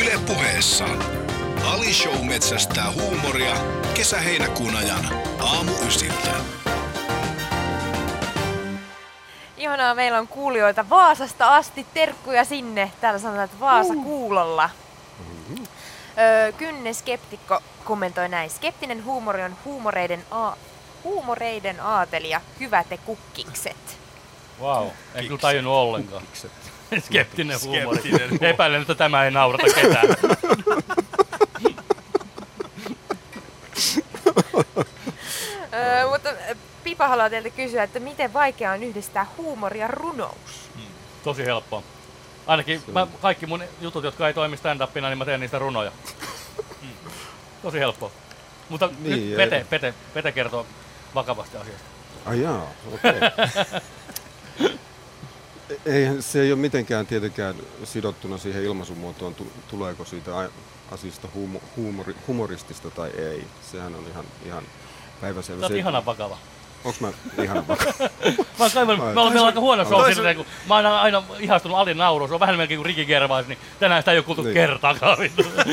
Yle puheessa. Ali Show metsästää huumoria kesä-heinäkuun ajan aamu ysiltä. Ihanaa, meillä on kuulijoita Vaasasta asti. Terkkuja sinne. Täällä sanotaan, että Vaasa kuulolla. Öö, Kynne Skeptikko kommentoi näin. Skeptinen huumori on huumoreiden, a- huumoreiden aatelia. Hyvä te kukkikset. Wow, en kyllä tajunnut ollenkaan. Skeptinen huumori. Skeptinen huumori. Epäilen, että tämä ei naurata ketään. Öö, mutta Pipa haluaa teiltä kysyä, että miten vaikea on yhdistää huumori ja runous? Tosi helppoa. Ainakin mä, kaikki mun jutut, jotka ei toimi stand-upina, niin mä teen niistä runoja. Mm. Tosi helppoa. Mutta Niin, nyt Pete, Pete, Pete kertoo vakavasti asiasta. Ai jaa, okei. Eihän se ei ole mitenkään tietenkään sidottuna siihen ilmaisumuotoon, tu- tuleeko siitä asiasta huumo- huumori, humoristista tai ei. Sehän on ihan, ihan päiväselvä. Sä oot ihana vakava. Onks mä ihan vakava? Mä oon kaivannut, Ai. me ollaan meillä on aika huono show Toisaalta- silleen, kun mä oon aina, aina ihastunut Alin nauruun. Se on vähän melkein kuin Ricky Gervais, niin tänään sitä ei ole kuultu Niin. kertaakaan.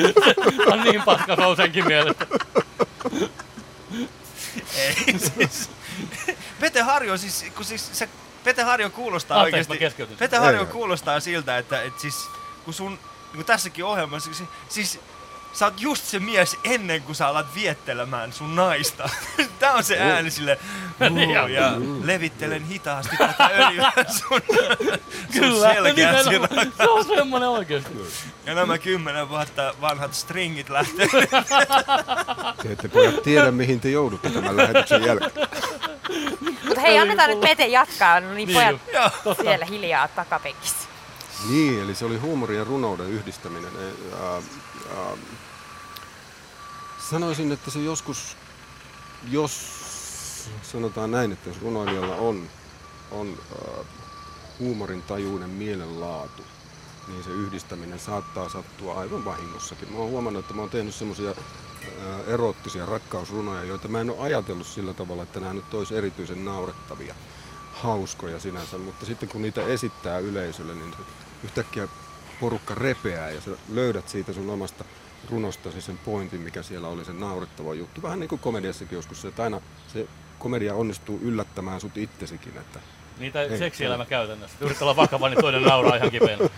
on niin paska show senkin mielestä. Ei, siis. Pete Harjo, siis, kun siis se, Pete Harjo kuulostaa Anteeksi, oikeasti... mä keskeytyn. Pete Harjo kuulostaa siltä, että, että siis, kun sun, niin kuin tässäkin ohjelmassa, siis, siis sä oot just se mies ennen kuin sä alat viettelemään sun naista. Tää on se ääni sille, Niin "Uu, on. ja levittelen hitaasti tätä öljyä sun, Kyllä, sun nimenomaan. se on semmonen oikeesti. Ja nämä kymmenen vuotta vanhat stringit lähtee. Te ette pojat tiedä, mihin te joudutte tämän lähetyksen jälkeen. Mutta hei, annetaan nyt Pete jatkaa. No niin, Niin pojat siellä hiljaa takapenkissä. Niin, eli se oli huumorin ja runouden yhdistäminen. Ää, ää, sanoisin, että se joskus, jos sanotaan näin, että jos runoilijalla on, on ää, huumorin tajuinen mielenlaatu, niin se yhdistäminen saattaa sattua aivan vahingossakin. Mä oon huomannut, että mä oon tehnyt semmoisia erottisia rakkausrunoja, joita mä en ole ajatellut sillä tavalla, että nämä nyt olisi erityisen naurettavia, hauskoja sinänsä, mutta sitten kun niitä esittää yleisölle, niin yhtäkkiä porukka repeää ja sä löydät siitä sun omasta runostasi sen pointin, mikä siellä oli se naurettava juttu. Vähän niin kuin komediassakin joskus että aina se komedia onnistuu yllättämään sut itsesikin, että Niitä Ei, seksielämä käytännössä. Yrittää olla vakava, niin toinen nauraa ihan kipeänä.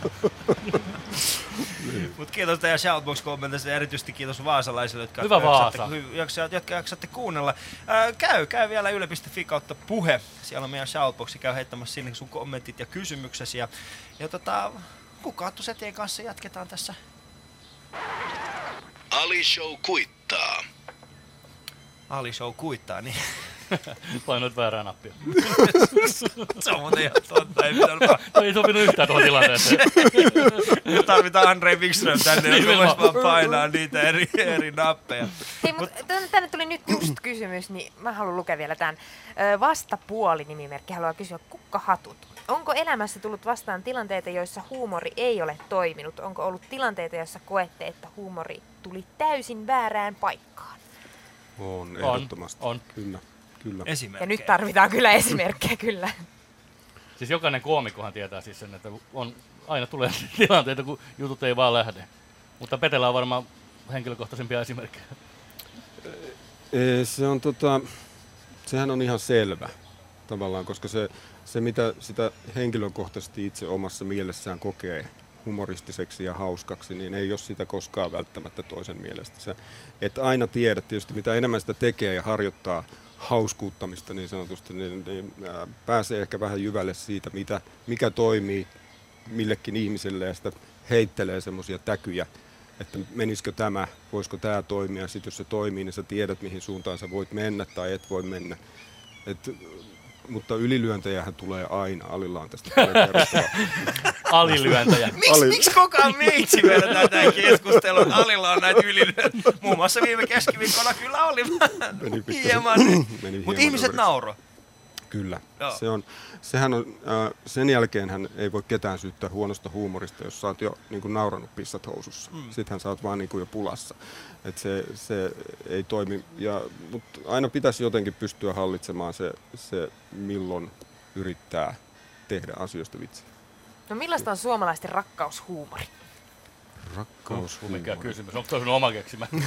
Mut kiitos teidän Shoutbox-kommenteista ja erityisesti kiitos vaasalaisille, jotka, Hyvä jaksatte, Vaasa. hy- jaksa- jotka jaksatte kuunnella. Ää, käy, käy vielä yle.fi kautta puhe. Siellä on meidän Shoutboxi, käy heittämässä sinne sun kommentit ja kysymyksesi. Ja, ja tota, kukaattu setien kanssa jatketaan tässä. Ali Show kuittaa. Ali Show kuittaa, niin Painoit väärää nappia. se on muuten ihan totta. Ei, pitänyt, Toi ei sopinut yhtään tuohon tilanteeseen. me tarvitaan Andre Wikström tänne, joka Nimenomaan. voisi vaan painaa niitä eri, eri nappeja. Hei, mutta tänne, tänne tuli nyt just kysymys, niin mä haluan lukea vielä tämän. Ö, Vastapuoli-nimimerkki haluaa kysyä kukkahatut. Onko elämässä tullut vastaan tilanteita, joissa huumori ei ole toiminut? Onko ollut tilanteita, joissa koette, että huumori tuli täysin väärään paikkaan? On On, ehdottomasti. on. Kyllä, kyllä. Ja Esimerkkejä. nyt tarvitaan kyllä esimerkkejä, kyllä. Siis jokainen koomikkohan tietää siis sen, että on, aina tulee tilanteita, kun jutut ei vaan lähde. Mutta Petellä on varmaan henkilökohtaisempia esimerkkejä. Se on tota, sehän on ihan selvä tavallaan, koska se, se mitä sitä henkilökohtaisesti itse omassa mielessään kokee humoristiseksi ja hauskaksi, niin ei ole sitä koskaan välttämättä toisen mielestä. Se, et aina tiedä tietysti, mitä enemmän sitä tekee ja harjoittaa hauskuuttamista niin sanotusti, niin, niin ää, pääsee ehkä vähän jyvälle siitä, mitä, mikä toimii millekin ihmiselle ja sitä heittelee semmoisia täkyjä, että menisikö tämä, voisiko tämä toimia, sitten jos se toimii, niin sä tiedät mihin suuntaan sä voit mennä tai et voi mennä. Et, mutta ylilyöntejähän tulee aina, Alilla on tästä. Alilyöntäjä. Miksi, Ali- miksi koko ajan meitsi vedetään tähän keskusteluun? Alilla on näitä ylilyöntiä. Muun muassa viime keskiviikkona kyllä oli Meni hieman. meni Mutta hieman ihmiset nauro. Kyllä. Joo. Se on, sehän on, äh, sen jälkeen hän ei voi ketään syyttää huonosta huumorista, jos sä oot jo niin kuin, naurannut pissat housussa. Mm. Sittenhän sä oot vaan niin kuin, jo pulassa. Et se, se ei toimi. Ja, mutta aina pitäisi jotenkin pystyä hallitsemaan se, se milloin yrittää tehdä asioista vitsiä. No millaista on suomalaisten rakkaushuumori? Rakkaus, Mikä kysymys? Onko toi sun oma keksimä?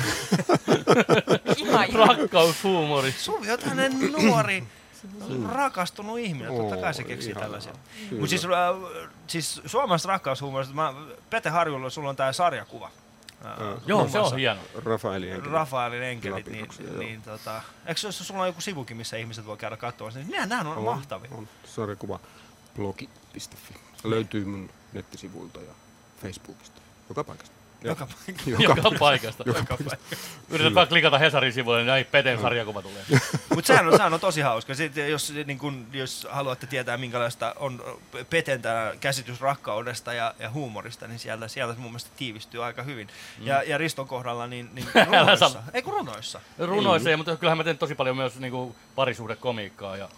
Rakkaushuumori. Suvi on tämmönen nuori, rakastunut ihminen, totta kai se keksii ihanaa. tällaisia. Mutta siis, äh, siis suomalaisesta rakkaushuumorista, mä, Pete Harjulla, sulla on tää sarjakuva. Joo, se on hieno. Rafaelin henkilö. Rafaelin enkelit, niin, niin tota, eikö se, sulla on joku sivukin, missä ihmiset voi käydä katsomassa, niin nämä, nämä on, On, mahtavia. On sarjakuva blogi.fi. Se löytyy mun nettisivuilta ja Facebookista. Joka paikasta. Joka paikka. Joka paikasta. Joka paikka. Yrität vaan klikata Hesarin sivuille, niin näin Peten sarjakuva tulee. Mutta sehän on, sehän on tosi hauska. Sitten jos, niin kun, jos haluatte tietää, minkälaista on Peten käsitys rakkaudesta ja, ja huumorista, niin siellä, siellä se mun mielestä tiivistyy aika hyvin. Mm. Ja, ja Riston kohdalla, niin, niin runoissa. Ei kun runoissa. Runoissa, ei, mutta kyllähän mä teen tosi paljon myös niinku parisuhdekomiikkaa ja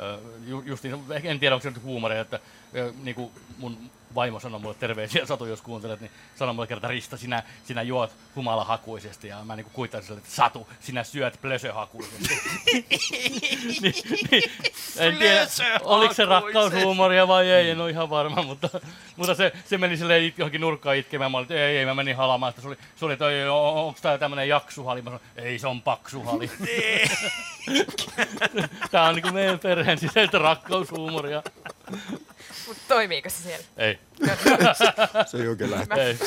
ö, ju, justiin, en tiedä onko se nyt huumoria, että ö, niinku mun vaimo sanoi mulle terveisiä Satu, jos kuuntelet, niin sanoi mulle kerta Risto, sinä, sinä juot humalahakuisesti ja mä niinku kuittaisin sille, että Satu, sinä syöt plösöhakuisesti. niin, niin, en tiedä, oliko se rakkaushuumoria vai ei, en ole ihan varma, mutta, mutta se, se meni silleen it- johonkin nurkkaan itkemään. Mä olin, että ei, ei, mä menin halamaan. Sitten se oli, se oli että "Ei, o- onko tää tämmönen jaksuhali? Mä sanoin, ei, se on paksuhali. tää on niinku meidän perheen sisäistä rakkaushuumoria. Mutta toimiiko se siellä? Ei, Se ei oikein lähde. ei.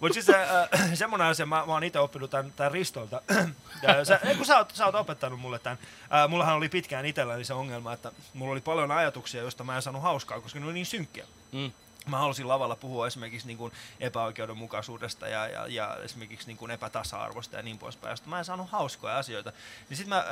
Mutta siis äh, semmoinen asia, mä, mä oon itse oppinut tämän, tämän Ristolta. Ja sä, ei, kun sä, oot, sä oot opettanut mulle tämän. Äh, mullahan oli pitkään itselläni se ongelma, että mulla oli paljon ajatuksia, joista mä en saanut hauskaa, koska ne oli niin synkkiä. Mm. Mä halusin lavalla puhua esimerkiksi niin kuin epäoikeudenmukaisuudesta ja, ja, ja esimerkiksi niin kuin epätasa-arvosta ja niin poispäin. Mä en saanut hauskoja asioita. Niin sit mä, äh,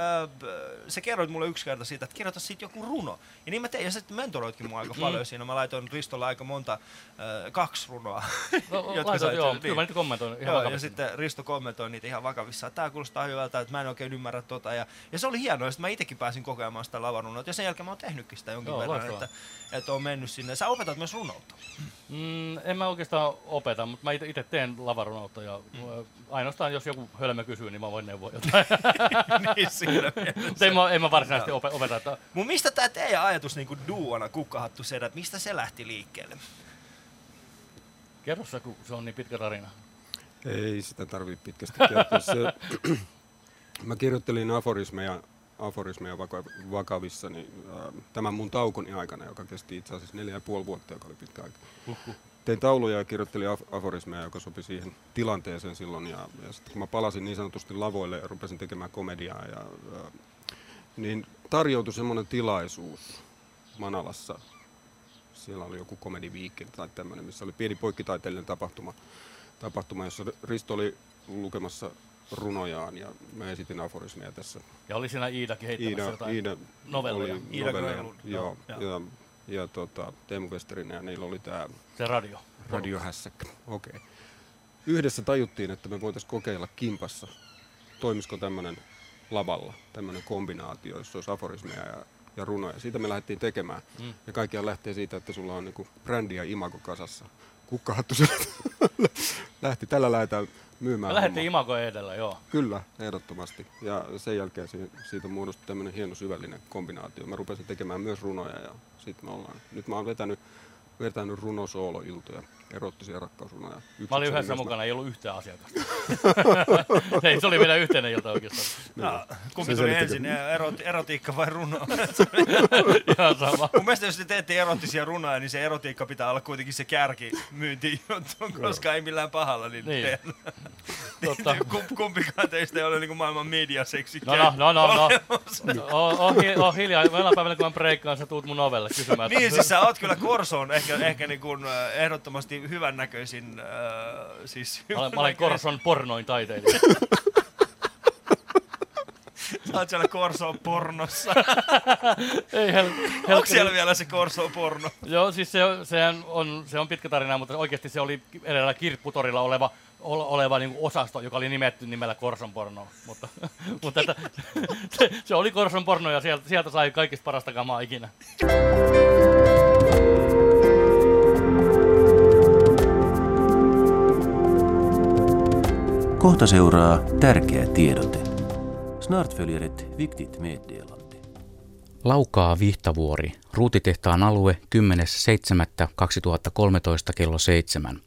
se kerroit mulle yksi kerta siitä, että kirjoita siitä joku runo. Ja niin mä tein, ja sitten mentoroitkin mua aika paljon siinä. Mä laitoin Ristolla aika monta, äh, kaksi runoa. No, jotka laitat, sait- joo, niin. kyllä mä nyt kommentoin ihan Joo, ja sitten Risto kommentoi niitä ihan vakavissaan, että tämä kuulostaa hyvältä, että mä en oikein ymmärrä tota. Ja, ja se oli hienoa, sitten mä itsekin pääsin kokemaan sitä lavarunoa. Ja sen jälkeen mä oon tehnytkin sitä jonkin Joo, verran, että, että on mennyt sinne. Sä opetat myös runoutta. Mm, en mä oikeastaan opeta, mutta mä itse teen lavarunoutta ja mm. ainoastaan jos joku hölmö kysyy, niin mä voin neuvoa jotain. niin siinä mutta en mä, en mä varsinaisesti ope- opeta. Että Mun mistä tää teidän ajatus niinku duona kukkahattu sedät, mistä se lähti liikkeelle? kerro sä, kun se on niin pitkä tarina. Ei sitä tarvii pitkästi kertoa. Se, mä kirjoittelin aforismeja, aforismeja vaka, vakavissa niin, äh, tämän mun taukoni aikana, joka kesti itse asiassa neljä ja puoli vuotta, joka oli pitkä aika. Tein tauluja ja kirjoittelin af- aforismeja, joka sopi siihen tilanteeseen silloin. Ja, ja sitten kun mä palasin niin sanotusti lavoille ja rupesin tekemään komediaa, ja, äh, niin tarjoutui semmoinen tilaisuus Manalassa. Siellä oli joku komediviikki tai tämmöinen, missä oli pieni poikkitaiteellinen tapahtuma, tapahtuma, jossa Risto oli lukemassa runojaan ja mä esitin aforismeja tässä. Ja oli siinä Iidakin heittämässä Iida, jotain Iida novelleja. oli Iida novelleja, joo, joo, ja, ja tota, Teemu Westerinen ja niillä oli tämä Se radio. radiohässäkkä. Okei. Yhdessä tajuttiin, että me voitaisiin kokeilla kimpassa, toimisiko tämmöinen lavalla, tämmöinen kombinaatio, jossa olisi aforismeja ja, ja runoja. Siitä me lähdettiin tekemään. Mm. Ja kaikkiaan lähtee siitä, että sulla on niinku brändi ja imago kasassa. Kukkahattu se lähti. Tällä lähdetään myymään. Me lähdettiin. Imago edellä, joo. Kyllä, ehdottomasti. Ja sen jälkeen si- siitä muodostui tämmöinen hieno syvällinen kombinaatio. Mä rupesin tekemään myös runoja ja sitten me ollaan. Nyt mä oon vetänyt, vetänyt runosooloiltoja, erottisia rakkausrunoja. Yksi Mä olin yhdessä mukana, ei ollut yhtään asiakasta. ei, se oli meidän yhteinen ilta oikeastaan. No, kumpi Se tuli ensin, erot, erotiikka vai runo? Ihan sama. Mun mielestä jos te teette erottisia runoja, niin se erotiikka pitää olla kuitenkin se kärki myynti koska ei millään pahalla. Niin, Niin. Kum- kumpikaan teistä ei ole niin maailman mediaseksi. No no, no, no, no. O, o, hi- o hiljaa. Meillä päivänä, kun mä breikkaan, sä tuut mun ovelle kysymään. Niin, siis sä oot kyllä Korsoon ehkä, ehkä niin kuin, äh, ehdottomasti hyvännäköisin. Äh, siis Mä olen, mä olen Korson pornoin taiteilija. Sä oot siellä Korsoon pornossa. Ei hel, Onko helkkari. siellä vielä se Korsoon porno? Joo, siis se, sehän on, se on pitkä tarina, mutta oikeasti se oli edellä kirpputorilla oleva, ole- oleva niin osasto, joka oli nimetty nimellä Korson porno. Mutta, mutta että, se, se, oli Korson porno ja sieltä, sieltä sai kaikista parasta kamaa ikinä. Kohta seuraa tärkeä tiedote. Snartföljerit viktigt meddelande. Laukaa Vihtavuori, ruutitehtaan alue 10.7.2013 kello 7.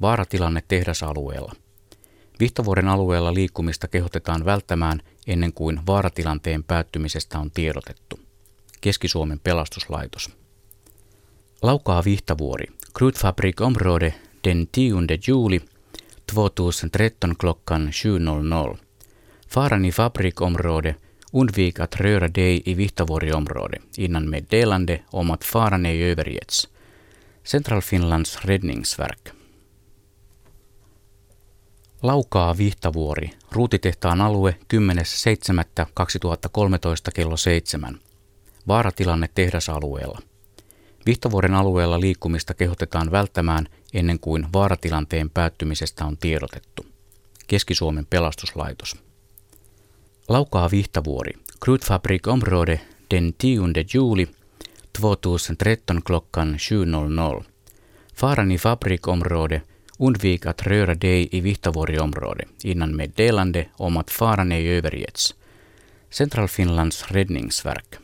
Vaaratilanne tehdasalueella. Vihtavuoren alueella liikkumista kehotetaan välttämään ennen kuin vaaratilanteen päättymisestä on tiedotettu. Keski-Suomen pelastuslaitos. Laukaa Vihtavuori, Krutfabrik-område den 10 juli 2013 klockan 7.00. Faran i fabrikområde Undvik att röra dig i Vihtavuori-område innan meddelande om att faran ej övergetts. Centralfinlands räddningsverk. Laukaa Vihtavuori, ruutitehtaan alue 10.7.2013 kello 7. Vaaratilanne tehdasalueella. Vihtavuoren alueella liikkumista kehotetaan välttämään ennen kuin vaaratilanteen päättymisestä on tiedotettu. Keski-Suomen pelastuslaitos. Laukaa Vihtavuori, Krutfabrik område den 10 juli 2013 klockan 7.00. Faran i fabrikområde Undvik att röra dig i Vihtavuori-område innan meddelande om att faran ej övergetts. Centralfinlands räddningsverk.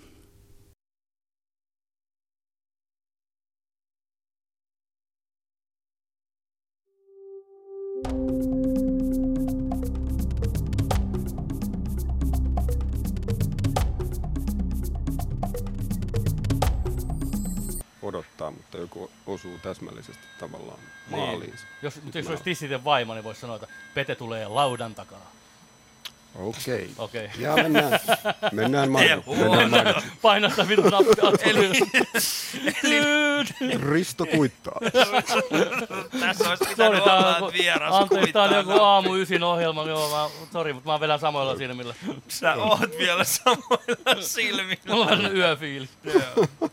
Odottaa, mutta joku osuu täsmällisesti tavallaan maaliin. Niin. Jos, mutta jos olisi tissiten vaimo, niin voisi sanoa, että Pete tulee laudan takana. Okei. Okei. Ja mennään, mennään Marko. Mennään sitä vitun nappia. Risto kuittaa. Tässä olisi pitänyt olla, on, että vieras anteeksi, tää on joku aamu ysin ohjelma, joo, mä, sori, mutta mä vedän samoilla silmillä. Sä oot vielä samoilla silmillä. Mulla on yöfiilis. Joo.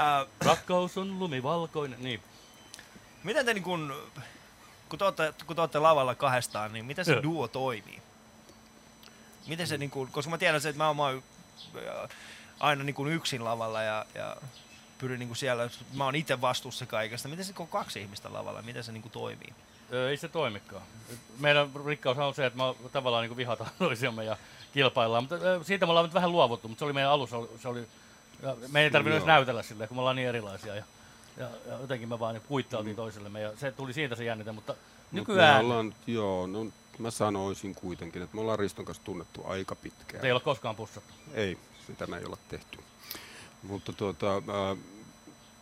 Äh, Rakkaus on lumivalkoinen, niin. miten te niin kun, kun te, olette, kun te olette lavalla kahdestaan, niin miten se Joo. duo toimii? Miten se, niin kun, koska mä tiedän se, että mä oon, mä oon aina niin kun yksin lavalla ja, ja pyrin niin kun siellä, mä oon itse vastuussa kaikesta. Miten se, kun on kaksi ihmistä lavalla, miten se niin kun toimii? Ei se toimikaan. Meidän rikkaus on se, että me tavallaan niin vihataan toisiamme ja kilpaillaan, mutta siitä me ollaan nyt vähän luovuttu, mutta se oli meidän alussa, se oli, ja me ei tarvinnut edes näytellä silleen, kun me ollaan niin erilaisia ja, ja, ja jotenkin me vaan niin kuittailtiin toisillemme ja se tuli siitä se jännite, mutta Mut me nykyään ollaan, joo, no, mä sanoisin kuitenkin, että me ollaan Riston kanssa tunnettu aika pitkään. te ei ole koskaan pussattu. Ei, sitä me ei olla tehty. Mutta tuota, ää,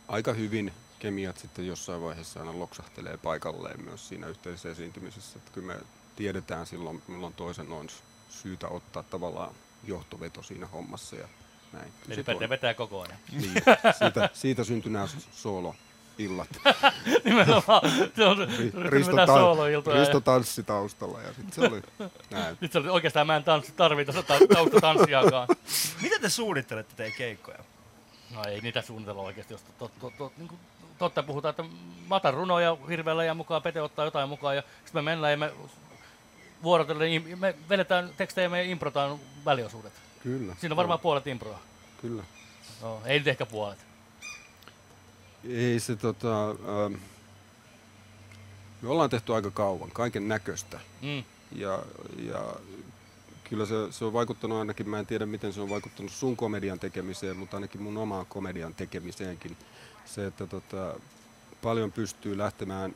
aika hyvin kemiat sitten jossain vaiheessa aina loksahtelee paikalleen myös siinä yhteisessä esiintymisessä. Että kyllä me tiedetään silloin, milloin toisen on syytä ottaa tavallaan johtoveto siinä hommassa ja näin. Eli Pete vetää koko ajan. Niin, siitä, siitä syntyi nämä solo-illat. Nimenomaan, se on Ri- Risto sooloiltoja. Risto ja- tanssi taustalla ja sitten se oli näin. Nyt se oli, oikeastaan mä en tanssi, tarvita tota taustatanssiakaan. Miten te suunnittelette teidän keikkoja? No ei niitä suunnitella oikeasti, jos tot, tot, tot, niin kuin totta puhutaan, että mä otan runoja hirveällä ja mukaan, Pete ottaa jotain mukaan ja sitten me mennään ja me vuorotellen, me vedetään tekstejä ja me improtaan väliosuudet. Kyllä. Siinä on varmaan puolet improa. Kyllä. No, ei nyt ehkä puolet. Ei se tota... Ähm, me ollaan tehty aika kauan, kaiken näköistä. Mm. Ja, ja kyllä se, se on vaikuttanut ainakin, mä en tiedä miten se on vaikuttanut sun komedian tekemiseen, mutta ainakin mun omaan komedian tekemiseenkin. Se, että tota, paljon pystyy lähtemään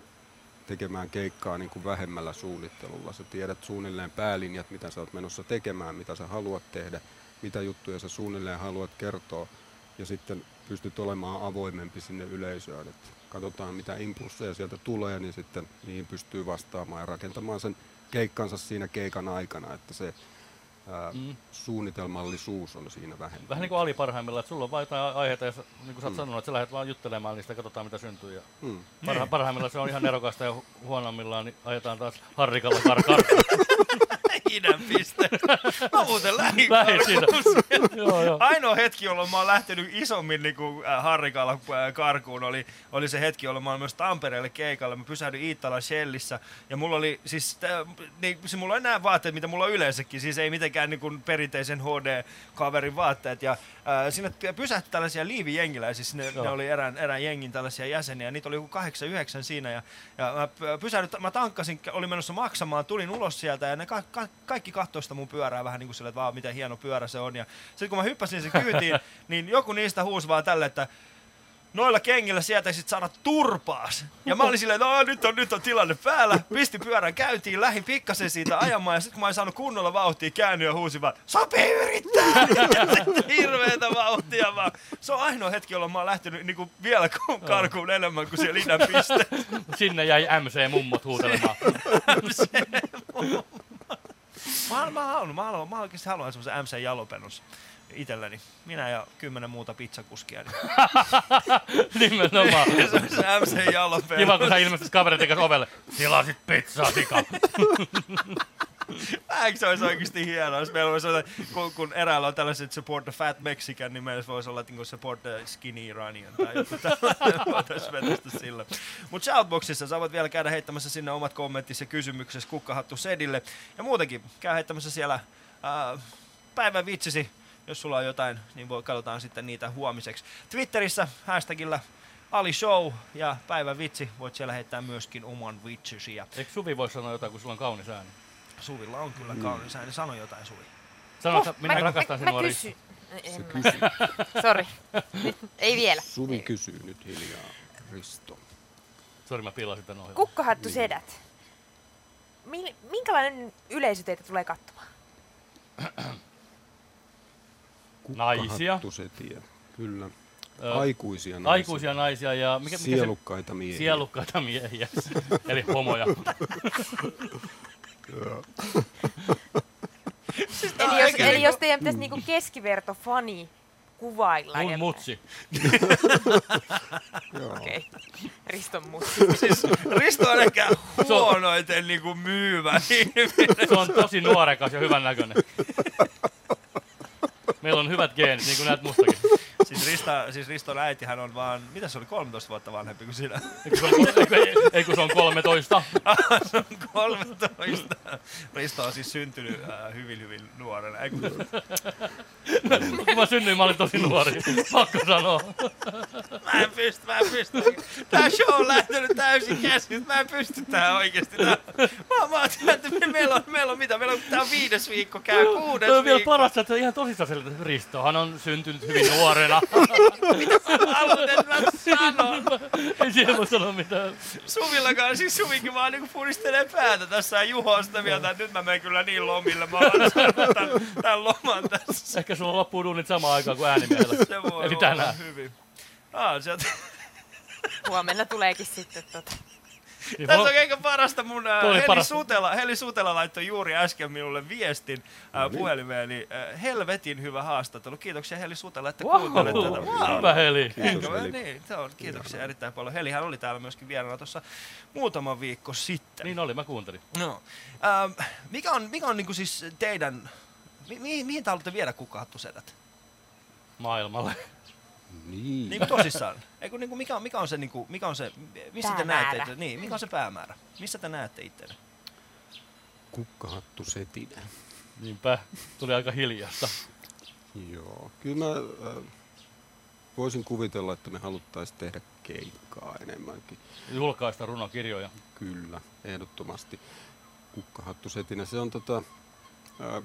tekemään keikkaa niin kuin vähemmällä suunnittelulla. Sä tiedät suunnilleen päälinjat, mitä sä oot menossa tekemään, mitä sä haluat tehdä, mitä juttuja sä suunnilleen haluat kertoa. Ja sitten pystyt olemaan avoimempi sinne yleisöön. Että katsotaan, mitä impulsseja sieltä tulee, niin sitten niihin pystyy vastaamaan ja rakentamaan sen keikkansa siinä keikan aikana, että se ää, Mm. suunnitelmallisuus on siinä vähemmän. Vähän niin kuin Ali parhaimmillaan, että sulla on vain jotain aiheita, ja sä, niin kuin sä oot sanonut, että sä lähdet vaan juttelemaan niistä ja katsotaan mitä syntyy. Ja Mm. parha, parhaimmillaan se on ihan nerokasta ja hu- huonommillaan niin ajetaan taas harrikalla karkar. Idän piste. Mä muuten lähin Lähit siitä. Karkuun. joo, joo. Ainoa hetki, jolloin mä oon lähtenyt isommin niin kuin, äh, Harrikalla äh, karkuun, oli, oli se hetki, jolloin mä olin myös Tampereelle keikalla. Mä pysähdyin Iittala Shellissä ja mulla oli siis, niin, se mulla oli nämä vaatteet, mitä mulla on yleensäkin, siis ei mitenkään niin kuin perinteisen HD-kaverin vaatteet. Ja äh, sinne pysähtyi tällaisia liivijengiläisiä, siis ne, Joo. ne oli erään, erään jengin tällaisia jäseniä, niitä oli joku kahdeksan, yhdeksän siinä. Ja, ja mä pysähdyin, mä tankkasin, olin menossa maksamaan, tulin ulos sieltä ja ne ka- ka- kaikki kattoi sitä mun pyörää vähän niin kuin sille, että vaan miten hieno pyörä se on. Ja sitten kun mä hyppäsin sen kyytiin, niin joku niistä huusi vaan tälle, että noilla kengillä sieltä sit saada turpaas. Ja mä olin silleen, no nyt on, nyt on tilanne päällä. Pisti pyörän käyntiin, lähin pikkasen siitä ajamaan. Ja sitten kun mä en saanut kunnolla vauhtia, käännyin ja huusin vaan, sopii yrittää! Ja sitten hirveetä vauhtia vaan. Se on ainoa hetki, jolloin mä oon lähtenyt niin kuin vielä karkuun enemmän kuin siellä idän piste. Sinne jäi MC-mummot huutelemaan. Mä, mä, haluan, mä, haluan, mä oikeasti haluan semmoisen MC Jalopennus itselleni. Minä ja kymmenen muuta pizzakuskia. Niin. Nimenomaan. se on se MC Jalopennus. Kiva, kun sä ilmestyt kavereiden kanssa ovelle. Tilasit pizzaa, sika. Eikö se olisi oikeasti hienoa, jos meillä voisi olla, kun, kun eräällä on tällaiset support the fat Mexican, niin meillä voisi olla niin support the skinny Iranian tai joku tällainen, voitaisiin vetästä sillä. Mutta Shoutboxissa sä voit vielä käydä heittämässä sinne omat kommenttisi ja kysymyksesi kukkahattu Sedille. Ja muutenkin, käy heittämässä siellä ää, päivän vitsisi, jos sulla on jotain, niin voi, katsotaan sitten niitä huomiseksi. Twitterissä hashtagillä Ali Show ja päivän vitsi, voit siellä heittää myöskin oman vitsisi. Eikö Suvi voi sanoa jotain, kun sulla on kaunis ääni? Suvilla on kyllä kaunis ääni. Sano jotain, Suvi. Sano, että minä mä- rakastan mä- sinua, mä kysyn. En mä. Sori. Ei vielä. Suvi kysyy nyt hiljaa, Risto. Sori, mä piilasin tän ohjelman. Kukkahattu sedät. Min- Minkälainen yleisö teitä tulee katsomaan? Naisia. Kukkahatusetia, kyllä. Ö, Aikuisia naisia. Aikuisia naisia ja... Mikä, mikä Sielukkaita se, miehiä. Sielukkaita miehiä. Eli homoja. Eli jos, eli jos teidän pitäisi niinku keskiverto fani kuvailla. Mun ja- mutsi. Joo. Okei. Riston mutsi. siis Risto on ehkä huonoiten niinku myyvä ihminen. Se on tosi nuorekas ja hyvän näköinen. Meillä on hyvät geenit, niin kuin näet mustakin. Siis, Rista, siis Riston äitihän on vaan, mitä se oli, 13 vuotta vanhempi kuin sinä? Eikö se on, ei kun se on 13. se on 13. Risto on siis syntynyt äh, hyvin, hyvin nuorena. Ei, kun, Kun mä synnyin, mä olin tosi nuori. Pakko sanoa. mä en pysty, mä en pysty. Tää show on lähtenyt täysin käsin. Mä en pysty tähän oikeesti. Tää, mä, mä oon että meillä on, meillä on mitä? Meillä on tää viides viikko käy, kuudes on vielä viikko. parasta, että ihan tosissaan Ristohan on syntynyt hyvin nuorena. Että mä sanon. Ei siihen voi sanoa mitään. Suvillakaan, siis Suvikin vaan niinku puristelee päätä tässä ja Juho on sitä mieltä, että nyt mä menen kyllä niin lomille. Mä oon tän, tän loman tässä. Ehkä sulla loppuu duunit samaan aikaan kuin äänimiehellä. Se voi Eli tänään. hyvin. Ah, sieltä. Huomenna tuleekin sitten tota. Niin Tässä on eikä parasta mun oli Heli, parasta. Sutela, Heli Sutela laittoi juuri äsken minulle viestin ää, No niin. puhelimeeni. Ää, helvetin hyvä haastattelu. Kiitoksia Heli Sutela, että Wow, kuuntelet tätä. Wow. hyvä Heli. Eikö Heli. niin, se on, kiitoksia erittäin paljon. Helihän oli täällä myöskin vieraana tuossa muutama viikko sitten. Niin oli, mä kuuntelin. No. Ähm, mikä on, mikä on niinku siis teidän, mi, mi, mihin te haluatte viedä kukkahattusedät? Maailmalle. Niin. Niin kuin tosissaan. Eikö, niinku, mikä, on, mikä on se, niinku, mikä on se, missä te näette, itse, niin, mikä on se päämäärä? Missä te näette itseänne? Kukkahattusetinä. Niinpä, tuli aika hiljasta. Joo. Kyllä mä äh, voisin kuvitella, että me haluttaisiin tehdä keikkaa enemmänkin. Julkaista runokirjoja. Kyllä, ehdottomasti. Kukkahattusetinä. Se on tota, äh,